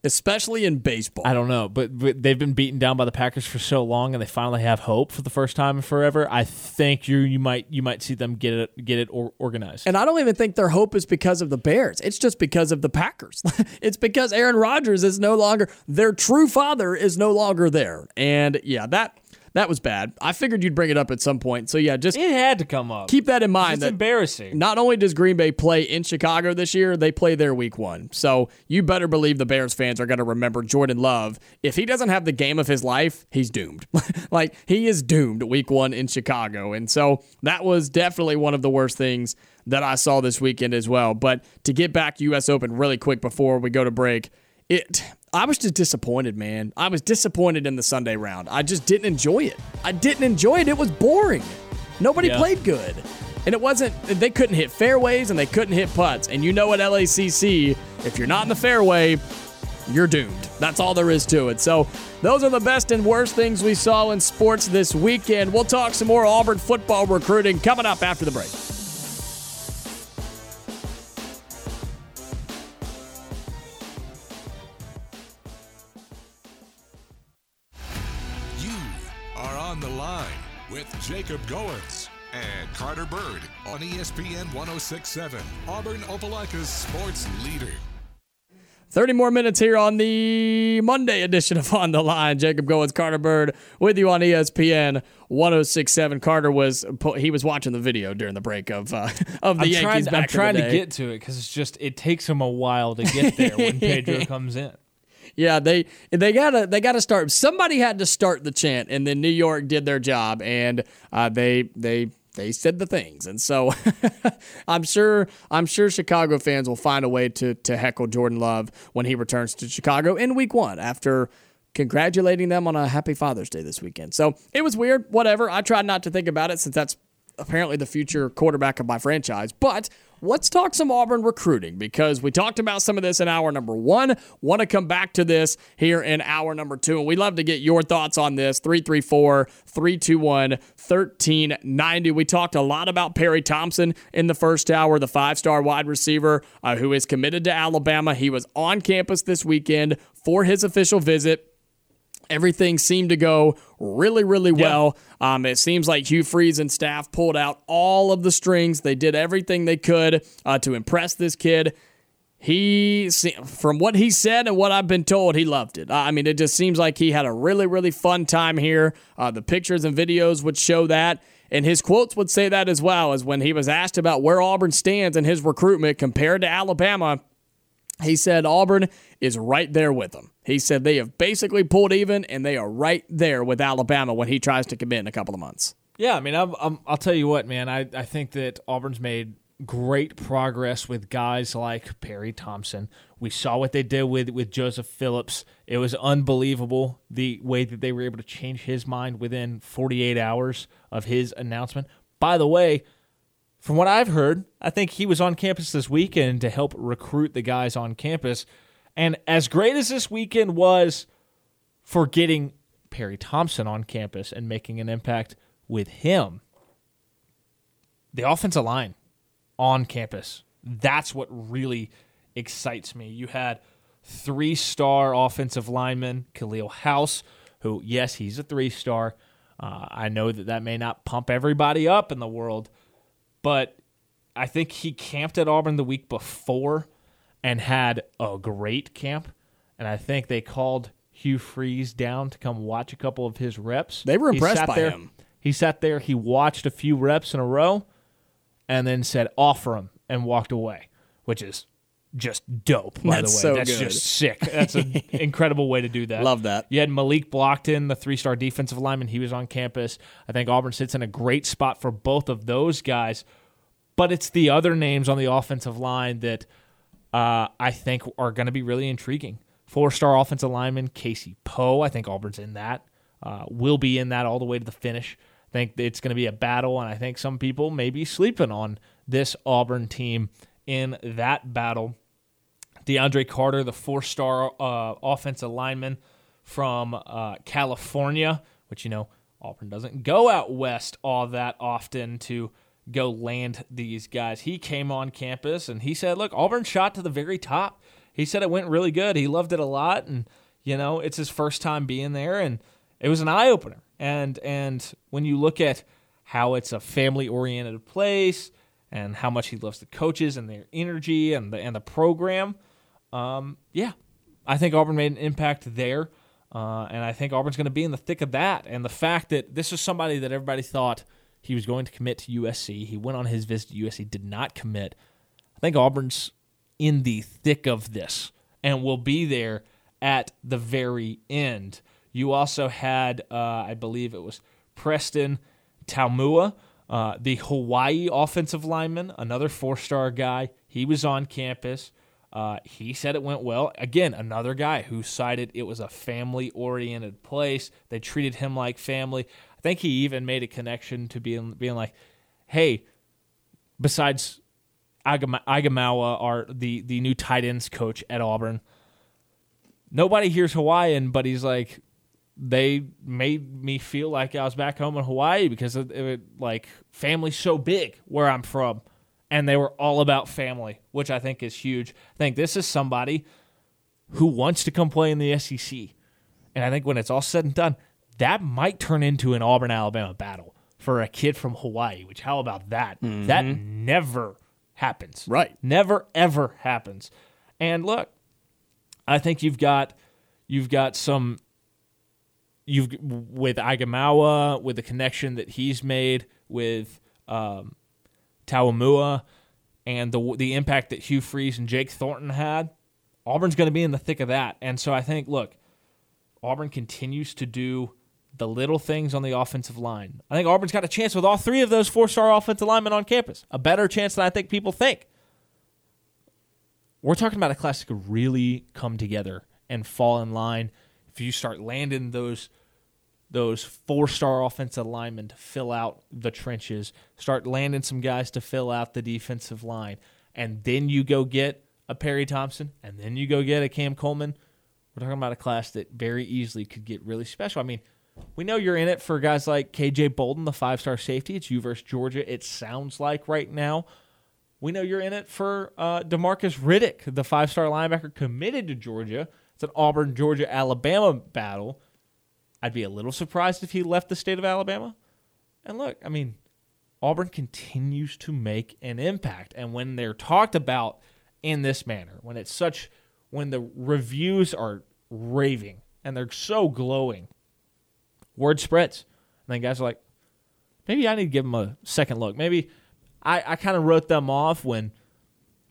especially in baseball. I don't know, but, but they've been beaten down by the Packers for so long, and they finally have hope for the first time in forever. I think you you might you might see them get it get it or, organized. And I don't even think their hope is because of the Bears. It's just because of the Packers. it's because Aaron Rodgers is no longer their true father is no longer there. And yeah, that that was bad. I figured you'd bring it up at some point. So yeah, just it had to come up. keep that in mind. it's that embarrassing. not only does Green Bay play in Chicago this year, they play their week one. So you better believe the Bears fans are going to remember Jordan Love. If he doesn't have the game of his life, he's doomed. like he is doomed week one in Chicago. And so that was definitely one of the worst things that I saw this weekend as well. But to get back US Open really quick before we go to break, it I was just disappointed, man. I was disappointed in the Sunday round. I just didn't enjoy it. I didn't enjoy it. It was boring. Nobody Yeah. played good. And it wasn't, they couldn't hit fairways and they couldn't hit putts. And you know at LACC, if you're not in the fairway, you're doomed. That's all there is to it. So, those are the best and worst things we saw in sports this weekend. We'll talk some more Auburn football recruiting coming up after the break. With Jacob Goins and Carter Byrd on ESPN 1067, Auburn Opelika's sports leader. 30 more minutes here on the Monday edition of On the Line. Jacob Goins, Carter Byrd with you on ESPN 1067. Carter was he was watching the video during the break of uh, of the I'm Yankees trying, back I'm in the trying to get to it because it's just it takes him a while to get there when Pedro comes in. Yeah, they they gotta they gotta start. Somebody had to start the chant, and then New York did their job, and uh, they they they said the things, and so I'm sure I'm sure Chicago fans will find a way to to heckle Jordan Love when he returns to Chicago in Week One after congratulating them on a Happy Father's Day this weekend. So it was weird. Whatever. I tried not to think about it since that's apparently the future quarterback of my franchise. But let's talk some Auburn recruiting because we talked about some of this in hour number one. Want to come back to this here in hour number two. And we'd love to get your thoughts on this 334 321 1390. We talked a lot about Perry Thompson in the first hour, the five star wide receiver uh, who is committed to Alabama. He was on campus this weekend for his official visit everything seemed to go really, really well. Um, it seems like Hugh Freeze and staff pulled out all of the strings. They did everything they could uh, to impress this kid. He, from what he said and what I've been told, he loved it. I mean, it just seems like he had a really, really fun time here. Uh, the pictures and videos would show that. And his quotes would say that as well, as when he was asked about where Auburn stands in his recruitment compared to Alabama, he said Auburn is right there with them. He said they have basically pulled even, and they are right there with Alabama when he tries to commit in a couple of months. Yeah, I mean, I'm, I'm, I'll tell you what, man. I, I think that Auburn's made great progress with guys like Perry Thompson. We saw what they did with, with Joseph Phillips. It was unbelievable the way that they were able to change his mind within 48 hours of his announcement. By the way, from what I've heard, I think he was on campus this weekend to help recruit the guys on campus. And as great as this weekend was for getting Perry Thompson on campus and making an impact with him, the offensive line on campus, that's what really excites me. You had three star offensive lineman, Khalil House, who, yes, he's a three star. Uh, I know that that may not pump everybody up in the world, but I think he camped at Auburn the week before and had a great camp. And I think they called Hugh Freeze down to come watch a couple of his reps. They were impressed by there- him. He sat there, he watched a few reps in a row, and then said, offer him, and walked away, which is just dope, by That's the way. so That's good. just sick. That's an incredible way to do that. Love that. You had Malik Blocton, the three star defensive lineman. He was on campus. I think Auburn sits in a great spot for both of those guys. But it's the other names on the offensive line that uh, I think are going to be really intriguing. Four star offensive lineman Casey Poe. I think Auburn's in that. Uh, will be in that all the way to the finish. I think it's going to be a battle, and I think some people may be sleeping on this Auburn team in that battle. DeAndre Carter, the four star uh, offensive lineman from uh, California, which, you know, Auburn doesn't go out west all that often to go land these guys. He came on campus and he said, Look, Auburn shot to the very top. He said it went really good. He loved it a lot. And, you know, it's his first time being there. And it was an eye opener. And, and when you look at how it's a family oriented place and how much he loves the coaches and their energy and the, and the program, um, yeah, I think Auburn made an impact there. Uh, and I think Auburn's going to be in the thick of that. And the fact that this is somebody that everybody thought he was going to commit to USC, he went on his visit to USC, did not commit. I think Auburn's in the thick of this and will be there at the very end. You also had, uh, I believe it was Preston Taumua, uh, the Hawaii offensive lineman, another four star guy. He was on campus. Uh, he said it went well. Again, another guy who cited it was a family oriented place. They treated him like family. I think he even made a connection to being being like, hey, besides Agama- Aigamaua, our the the new tight ends coach at Auburn, nobody here's Hawaiian, but he's like, they made me feel like I was back home in Hawaii because of, it, like family's so big where I'm from, and they were all about family, which I think is huge. I think this is somebody who wants to come play in the SEC, and I think when it's all said and done, that might turn into an Auburn Alabama battle for a kid from Hawaii. Which how about that? That mm-hmm. never happens. Right. Never ever happens. And look, I think you've got you've got some you've with Aigamaua with the connection that he's made with um, Taumua and the the impact that Hugh Freeze and Jake Thornton had. Auburn's going to be in the thick of that, and so I think look, Auburn continues to do the little things on the offensive line. I think Auburn's got a chance with all three of those four star offensive linemen on campus, a better chance than I think people think we're talking about a class that could really come together and fall in line if you start landing those those four star offensive linemen to fill out the trenches, start landing some guys to fill out the defensive line, and then you go get a Perry Thompson, and then you go get a Cam Coleman. We're talking about a class that very easily could get really special. I mean, we know you're in it for guys like KJ Bolden, the five star safety. It's you versus Georgia. It sounds like right now. We know you're in it for uh, Demarcus Riddick, the five star linebacker committed to Georgia. It's an Auburn, Georgia, Alabama battle. I'd be a little surprised if he left the state of Alabama. And look, I mean, Auburn continues to make an impact. And when they're talked about in this manner, when it's such, when the reviews are raving and they're so glowing, word spreads. And then guys are like, maybe I need to give them a second look. Maybe I, I kind of wrote them off when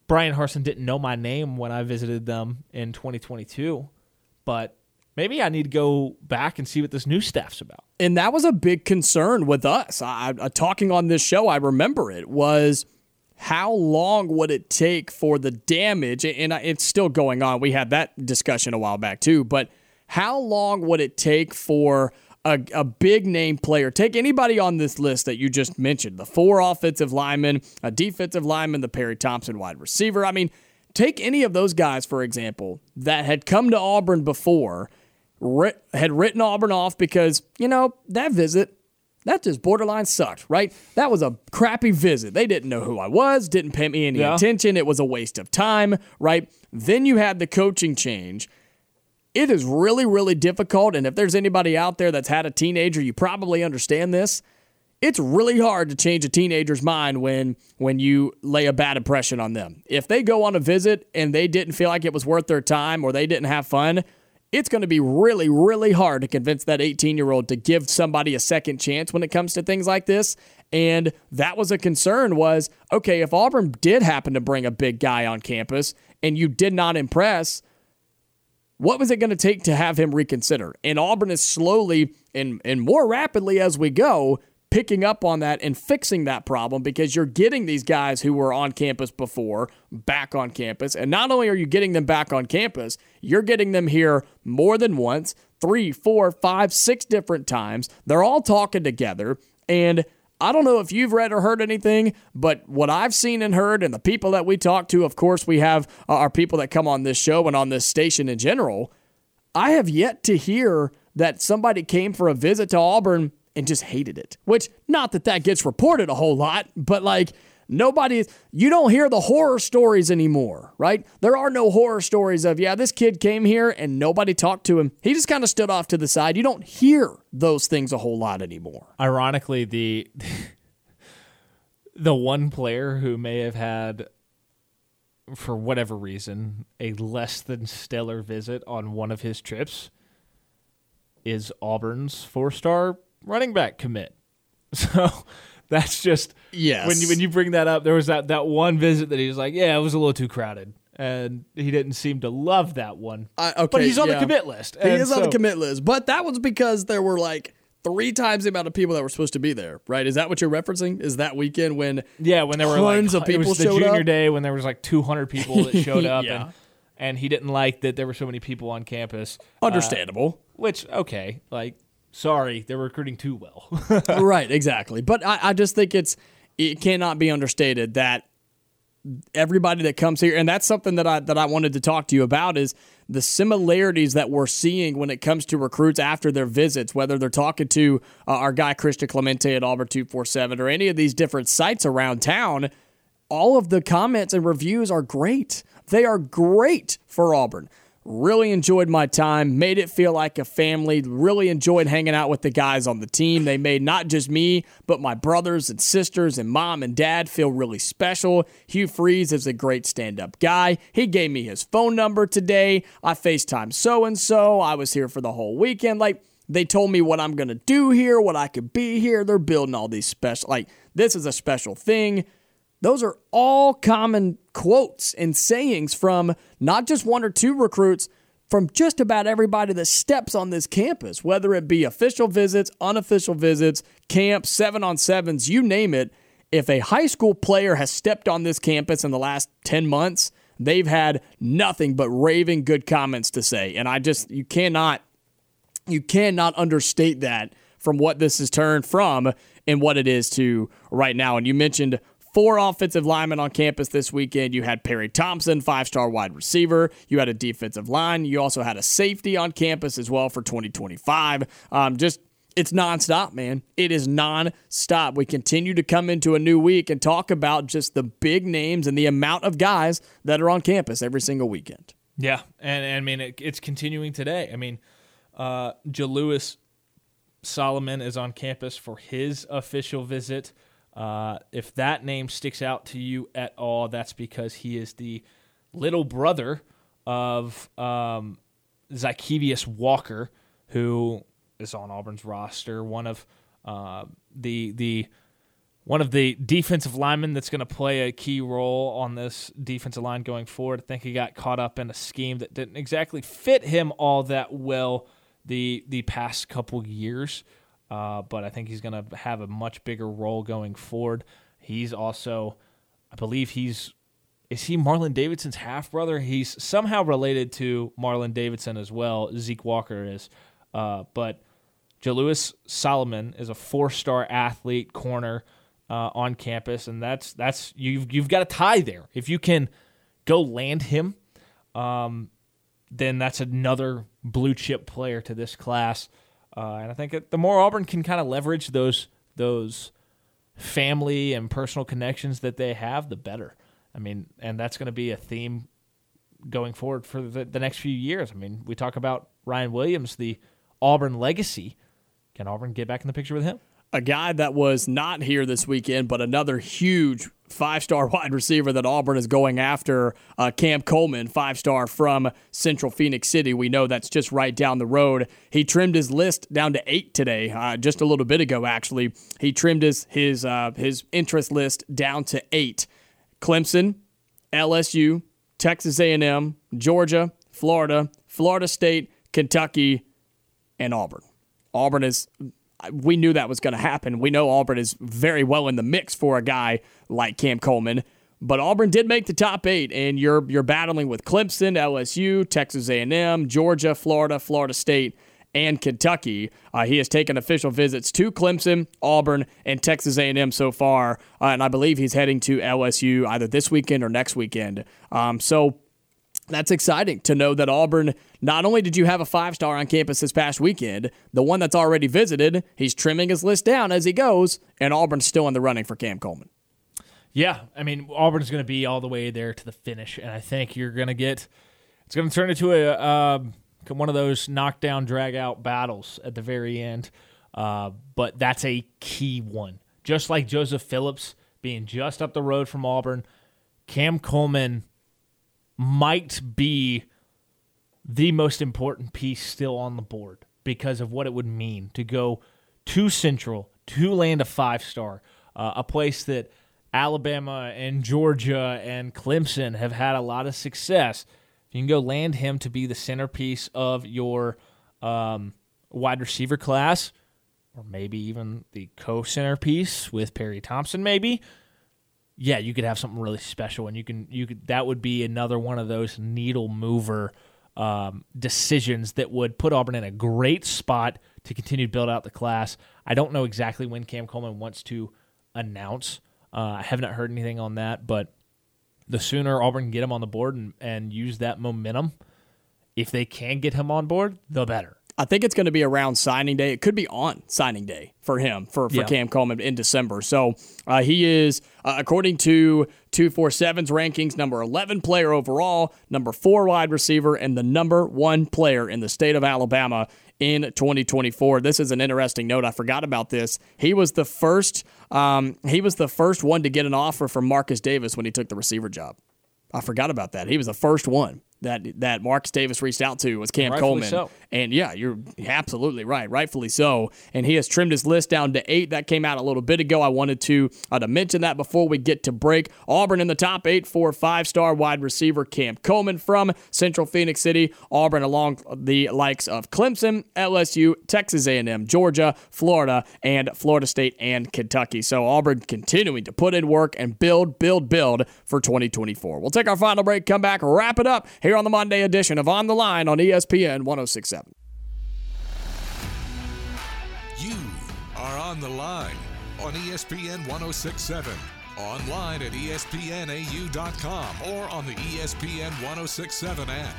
Bryan Harsin didn't know my name when I visited them in 2022. But maybe I need to go back and see what this new staff's about. and that was a big concern with us. I, I, uh, talking on this show, I remember it was, how long would it take for the damage? And it's still going on. We had that discussion a while back too. But how long would it take for a, a big name player? Take anybody on this list that you just mentioned the four offensive linemen, a defensive lineman, the Perry Thompson wide receiver. I mean, take any of those guys, for example, that had come to Auburn before, had written Auburn off because, you know, that visit that just borderline sucked, right? That was a crappy visit. They didn't know who I was, didn't pay me any yeah. attention. It was a waste of time, right? Then you had the coaching change. It is really, really difficult. And if there's anybody out there that's had a teenager, you probably understand this. It's really hard to change a teenager's mind when when you lay a bad impression on them. If they go on a visit and they didn't feel like it was worth their time or they didn't have fun, it's going to be really, really hard to convince that 18 year old to give somebody a second chance when it comes to things like this. And that was a concern was, okay, if Auburn did happen to bring a big guy on campus and you did not impress, what was it going to take to have him reconsider? And Auburn is slowly and, and more rapidly as we go picking up on that and fixing that problem because you're getting these guys who were on campus before back on campus. And not only are you getting them back on campus, you're getting them here more than once three, four, five, six different times. They're all talking together. And I don't know if you've read or heard anything, but what I've seen and heard, and the people that we talk to, of course, we have uh, our people that come on this show and on this station in general. I have yet to hear that somebody came for a visit to Auburn and just hated it. Which, not that that gets reported a whole lot, but like nobody, you don't hear the horror stories anymore, right? There are no horror stories of, yeah, this kid came here and nobody talked to him. He just kind of stood off to the side. You don't hear those things a whole lot anymore. Ironically, the. the one player who may have had for whatever reason, a less than stellar visit on one of his trips is Auburn's four star running back commit. So that's just yes. When you when you bring that up, there was that that one visit that he was like, yeah, it was a little too crowded, and he didn't seem to love that one. Uh, okay, but he's on yeah. the commit list. He is so, on the commit list, but that was because there were like three times the amount of people that were supposed to be there, right? Is that what you're referencing? Is that weekend when yeah, when there were tons like, of people it was the junior up? day when there was like 200 people that showed up, yeah. and and he didn't like that there were so many people on campus. Understandable. Uh, which okay, like sorry, they're recruiting too well. right, exactly. But I, I just think it's it cannot be understated that everybody that comes here, and that's something that I that I wanted to talk to you about is the similarities that we're seeing when it comes to recruits after their visits, whether they're talking to uh, our guy Christian Clemente at Auburn two four seven or any of these different sites around town. All of the comments and reviews are great. They are great for Auburn. Really enjoyed my time, made it feel like a family, really enjoyed hanging out with the guys on the team. They made not just me, but my brothers and sisters and mom and dad feel really special. Hugh Freeze is a great stand up guy. He gave me his phone number today. I FaceTime so and so. I was here for the whole weekend. Like, they told me what I'm going to do here, what I could be here. They're building all these special, like, this is a special thing. Those are all common quotes and sayings from not just one or two recruits, from just about everybody that steps on this campus, whether it be official visits, unofficial visits, camps, seven on sevens, you name it. If a high school player has stepped on this campus in the last 10 months, they've had nothing but raving good comments to say. And I just, you cannot, you cannot understate that from what this has turned from and what it is to right now. And you mentioned four offensive linemen on campus this weekend. You had Perry Thompson, five star wide receiver. You had a defensive line. You also had a safety on campus as well for 2025. Um, just it's nonstop, man. It is nonstop. We continue to come into a new week and talk about just the big names and the amount of guys that are on campus every single weekend. Yeah, and, and I mean it, it's continuing today. I mean, uh, Jalewis Solomon is on campus for his official visit. Uh, if that name sticks out to you at all, that's because he is the little brother of um, Zykeivous Walker, who is on Auburn's roster. One of uh, the the one of the defensive linemen that's going to play a key role on this defensive line going forward. I think he got caught up in a scheme that didn't exactly fit him all that well the the past couple years. Uh, but I think he's going to have a much bigger role going forward. He's also I believe he's is he Marlon Davidson's half brother? He's somehow related to Marlon Davidson as well. Zeke Walker is, uh, but Jalewis Solomon is a four-star athlete corner uh, on campus, and that's that's you've you've got a tie there. If you can go land him, um, then that's another blue chip player to this class. Uh, and I think the more Auburn can kind of leverage those those family and personal connections that they have, the better. I mean, and that's going to be a theme going forward for the, the next few years. I mean, we talk about Ryan Williams, the Auburn legacy. Can Auburn get back in the picture with him? A guy that was not here this weekend, but another huge five star wide receiver that Auburn is going after, uh, Cam Coleman, five star from Central Phoenix City. We know that's just right down the road. He trimmed his list down to eight today, uh, just a little bit ago, actually. He trimmed his, his, uh, his interest list down to eight. Clemson, LSU, Texas A&M, Georgia, Florida, Florida State, Kentucky, and Auburn. Auburn is we knew that was going to happen. We know Auburn is very well in the mix for a guy like Cam Coleman, but Auburn did make the top eight, and you're you're battling with Clemson, LSU, Texas A&M, Georgia, Florida, Florida State, and Kentucky. Uh, he has taken official visits to Clemson, Auburn, and Texas A&M so far, uh, and I believe he's heading to LSU either this weekend or next weekend. Um, so that's exciting to know that Auburn, not only did you have a five star on campus this past weekend, the one that's already visited, he's trimming his list down as he goes, and Auburn's still in the running for Cam Coleman. Yeah, I mean, Auburn's going to be all the way there to the finish, and I think you're going to get, it's going to turn into a uh, one of those knockdown, drag out battles at the very end. Uh, but that's a key one. Just like Joseph Phillips being just up the road from Auburn, Cam Coleman might be the most important piece still on the board because of what it would mean to go to Central, to land a five star, uh, a place that Alabama and Georgia and Clemson have had a lot of success. You can go land him to be the centerpiece of your um, wide receiver class, or maybe even the co centerpiece with Perry Thompson, maybe yeah, you could have something really special, and you can you could that would be another one of those needle mover um, decisions that would put Auburn in a great spot to continue to build out the class. I don't know exactly when Cam Coleman wants to announce. Uh, I have not heard anything on that, but the sooner Auburn can get him on the board and, and use that momentum, if they can get him on board, the better. I think it's going to be around signing day. It could be on signing day for him for, for yeah. Cam Coleman in December. So uh, he is, uh, according to 247's rankings, number 11 player overall, number four wide receiver, and the number one player in the state of Alabama in 2024. This is an interesting note. I forgot about this. He was the first. Um, he was the first one to get an offer from Marcus Davis when he took the receiver job. I forgot about that. He was the first one that that Marcus Davis reached out to was Cam Rightfully Coleman. So. And yeah, you're absolutely right, rightfully so. And he has trimmed his list down to eight. That came out a little bit ago. I wanted to uh, to mention that before we get to break. Auburn in the top eight for five-star wide receiver Cam Coleman from Central Phoenix City. Auburn along the likes of Clemson, LSU, Texas A&M, Georgia, Florida, and Florida State and Kentucky. So Auburn continuing to put in work and build, build, build for 2024. We'll take our final break, come back, wrap it up here on the Monday edition of On the Line on ESPN 1067. You are on the line on ESPN 1067, online at espnau.com, or on the ESPN 1067 app.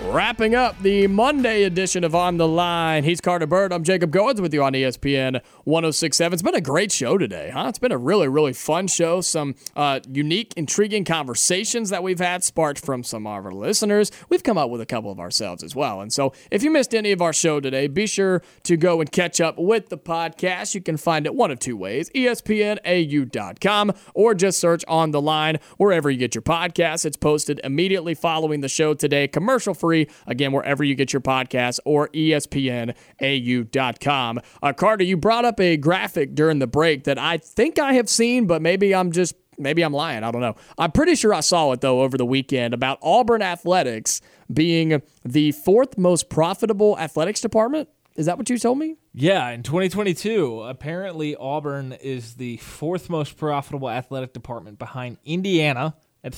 Wrapping up the Monday edition of On the Line. He's Carter Byrd. I'm Jacob Goins with you on ESPN 1067. It's been a great show today, huh? It's been a really, really fun show. Some uh, unique, intriguing conversations that we've had sparked from some of our listeners. We've come up with a couple of ourselves as well. And so if you missed any of our show today, be sure to go and catch up with the podcast. You can find it one of two ways espnau.com or just search On the Line wherever you get your podcasts. It's posted immediately following the show today, commercial free free, again, wherever you get your podcasts or ESPNAU.com. Uh, Carter, you brought up a graphic during the break that I think I have seen, but maybe I'm just maybe I'm lying. I don't know. I'm pretty sure I saw it though over the weekend about Auburn athletics being the fourth most profitable athletics department Is that what you told me? Yeah, in 2022, apparently Auburn is the fourth most profitable athletic department behind Indiana at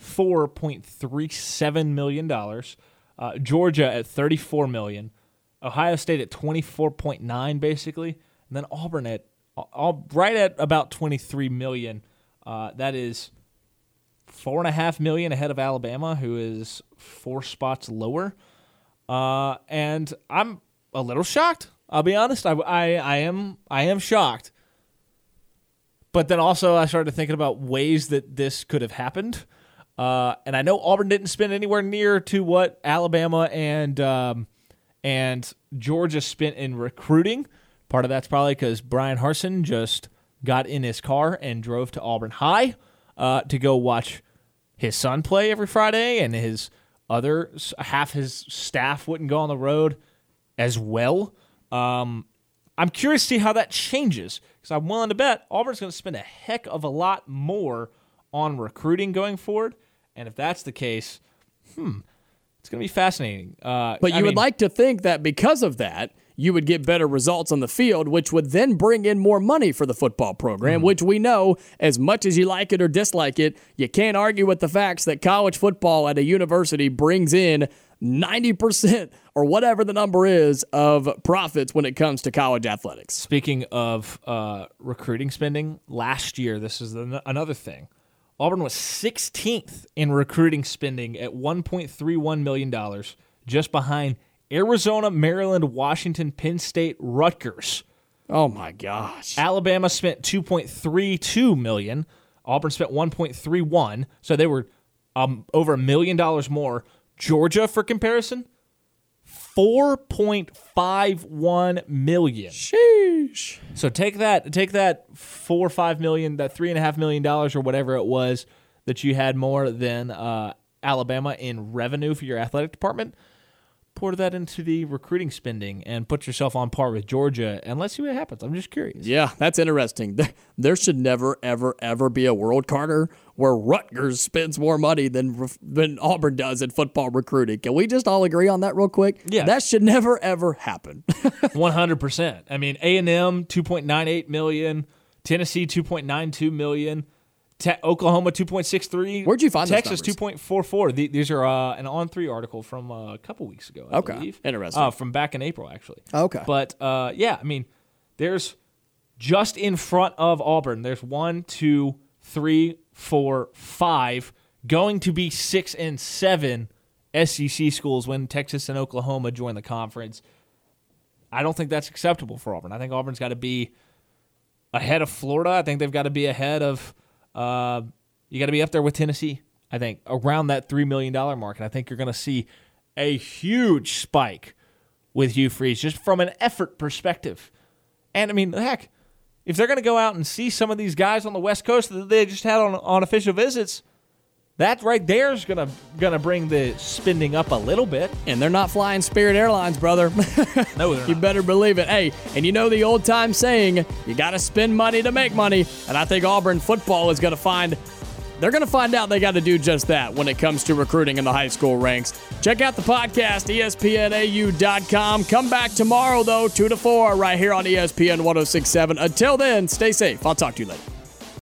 $34.37 million, uh, Georgia at 34 million, Ohio State at 24.9 basically, and then Auburn at all, right at about 23 million. Uh, that is four and a half million ahead of Alabama, who is four spots lower. Uh, and I'm a little shocked. I'll be honest. I, I, I am I am shocked. But then also I started thinking about ways that this could have happened. Uh, and I know Auburn didn't spend anywhere near to what Alabama and um, and Georgia spent in recruiting. Part of that's probably because Bryan Harsin just got in his car and drove to Auburn High uh, to go watch his son play every Friday, and his other half his staff wouldn't go on the road as well. Um, I'm curious to see how that changes because I'm willing to bet Auburn's going to spend a heck of a lot more on recruiting going forward. And if that's the case, hmm, it's going to be fascinating. Uh, but you I would mean, like to think that because of that, you would get better results on the field, which would then bring in more money for the football program, mm. which we know, as much as you like it or dislike it, you can't argue with the facts that college football at a university brings in 90% or whatever the number is of profits when it comes to college athletics. Speaking of uh, recruiting spending, last year, this is another thing. Auburn was 16th in recruiting spending at $1.31 million, just behind Arizona, Maryland, Washington, Penn State, Rutgers. Oh my gosh. Alabama spent 2.32 million. Auburn spent 1.31, so they were um, over a million dollars more. Georgia, for comparison, 4.51 million. Sheesh. So take that, take that four or five million, that three and a half million dollars or whatever it was that you had more than uh, Alabama in revenue for your athletic department. Pour that into the recruiting spending and put yourself on par with Georgia, and let's see what happens. I'm just curious. Yeah, that's interesting. There should never, ever, ever be a world, Carter, where Rutgers spends more money than than Auburn does in football recruiting. Can we just all agree on that real quick? Yeah, that should never ever happen. One hundred percent. I mean, A and M two point nine eight million, Tennessee two point nine two million. Te- Oklahoma 2.63. Where'd you find Texas 2.44. The, these are uh, an on three article from uh, a couple weeks ago. I okay, believe. interesting. Uh, from back in April, actually. Okay, but uh, yeah, I mean, there's just in front of Auburn. There's one, two, three, four, five, going to be six and seven SEC schools when Texas and Oklahoma join the conference. I don't think that's acceptable for Auburn. I think Auburn's got to be ahead of Florida. I think they've got to be ahead of. Uh, you got to be up there with Tennessee. I think around that three million dollar mark, and I think you're going to see a huge spike with Hugh Freeze just from an effort perspective. And I mean, heck, if they're going to go out and see some of these guys on the West Coast that they just had on, on official visits, that right there is gonna gonna bring the spending up a little bit. And they're not flying Spirit Airlines, brother. no, you better believe it. Hey, and you know the old time saying, you got to spend money to make money. And I think Auburn football is to find they're going to find out they got to do just that when it comes to recruiting in the high school ranks. Check out the podcast, espnau.com. Come back tomorrow, though, 2 to 4, right here on ESPN 1067. Until then, stay safe. I'll talk to you later.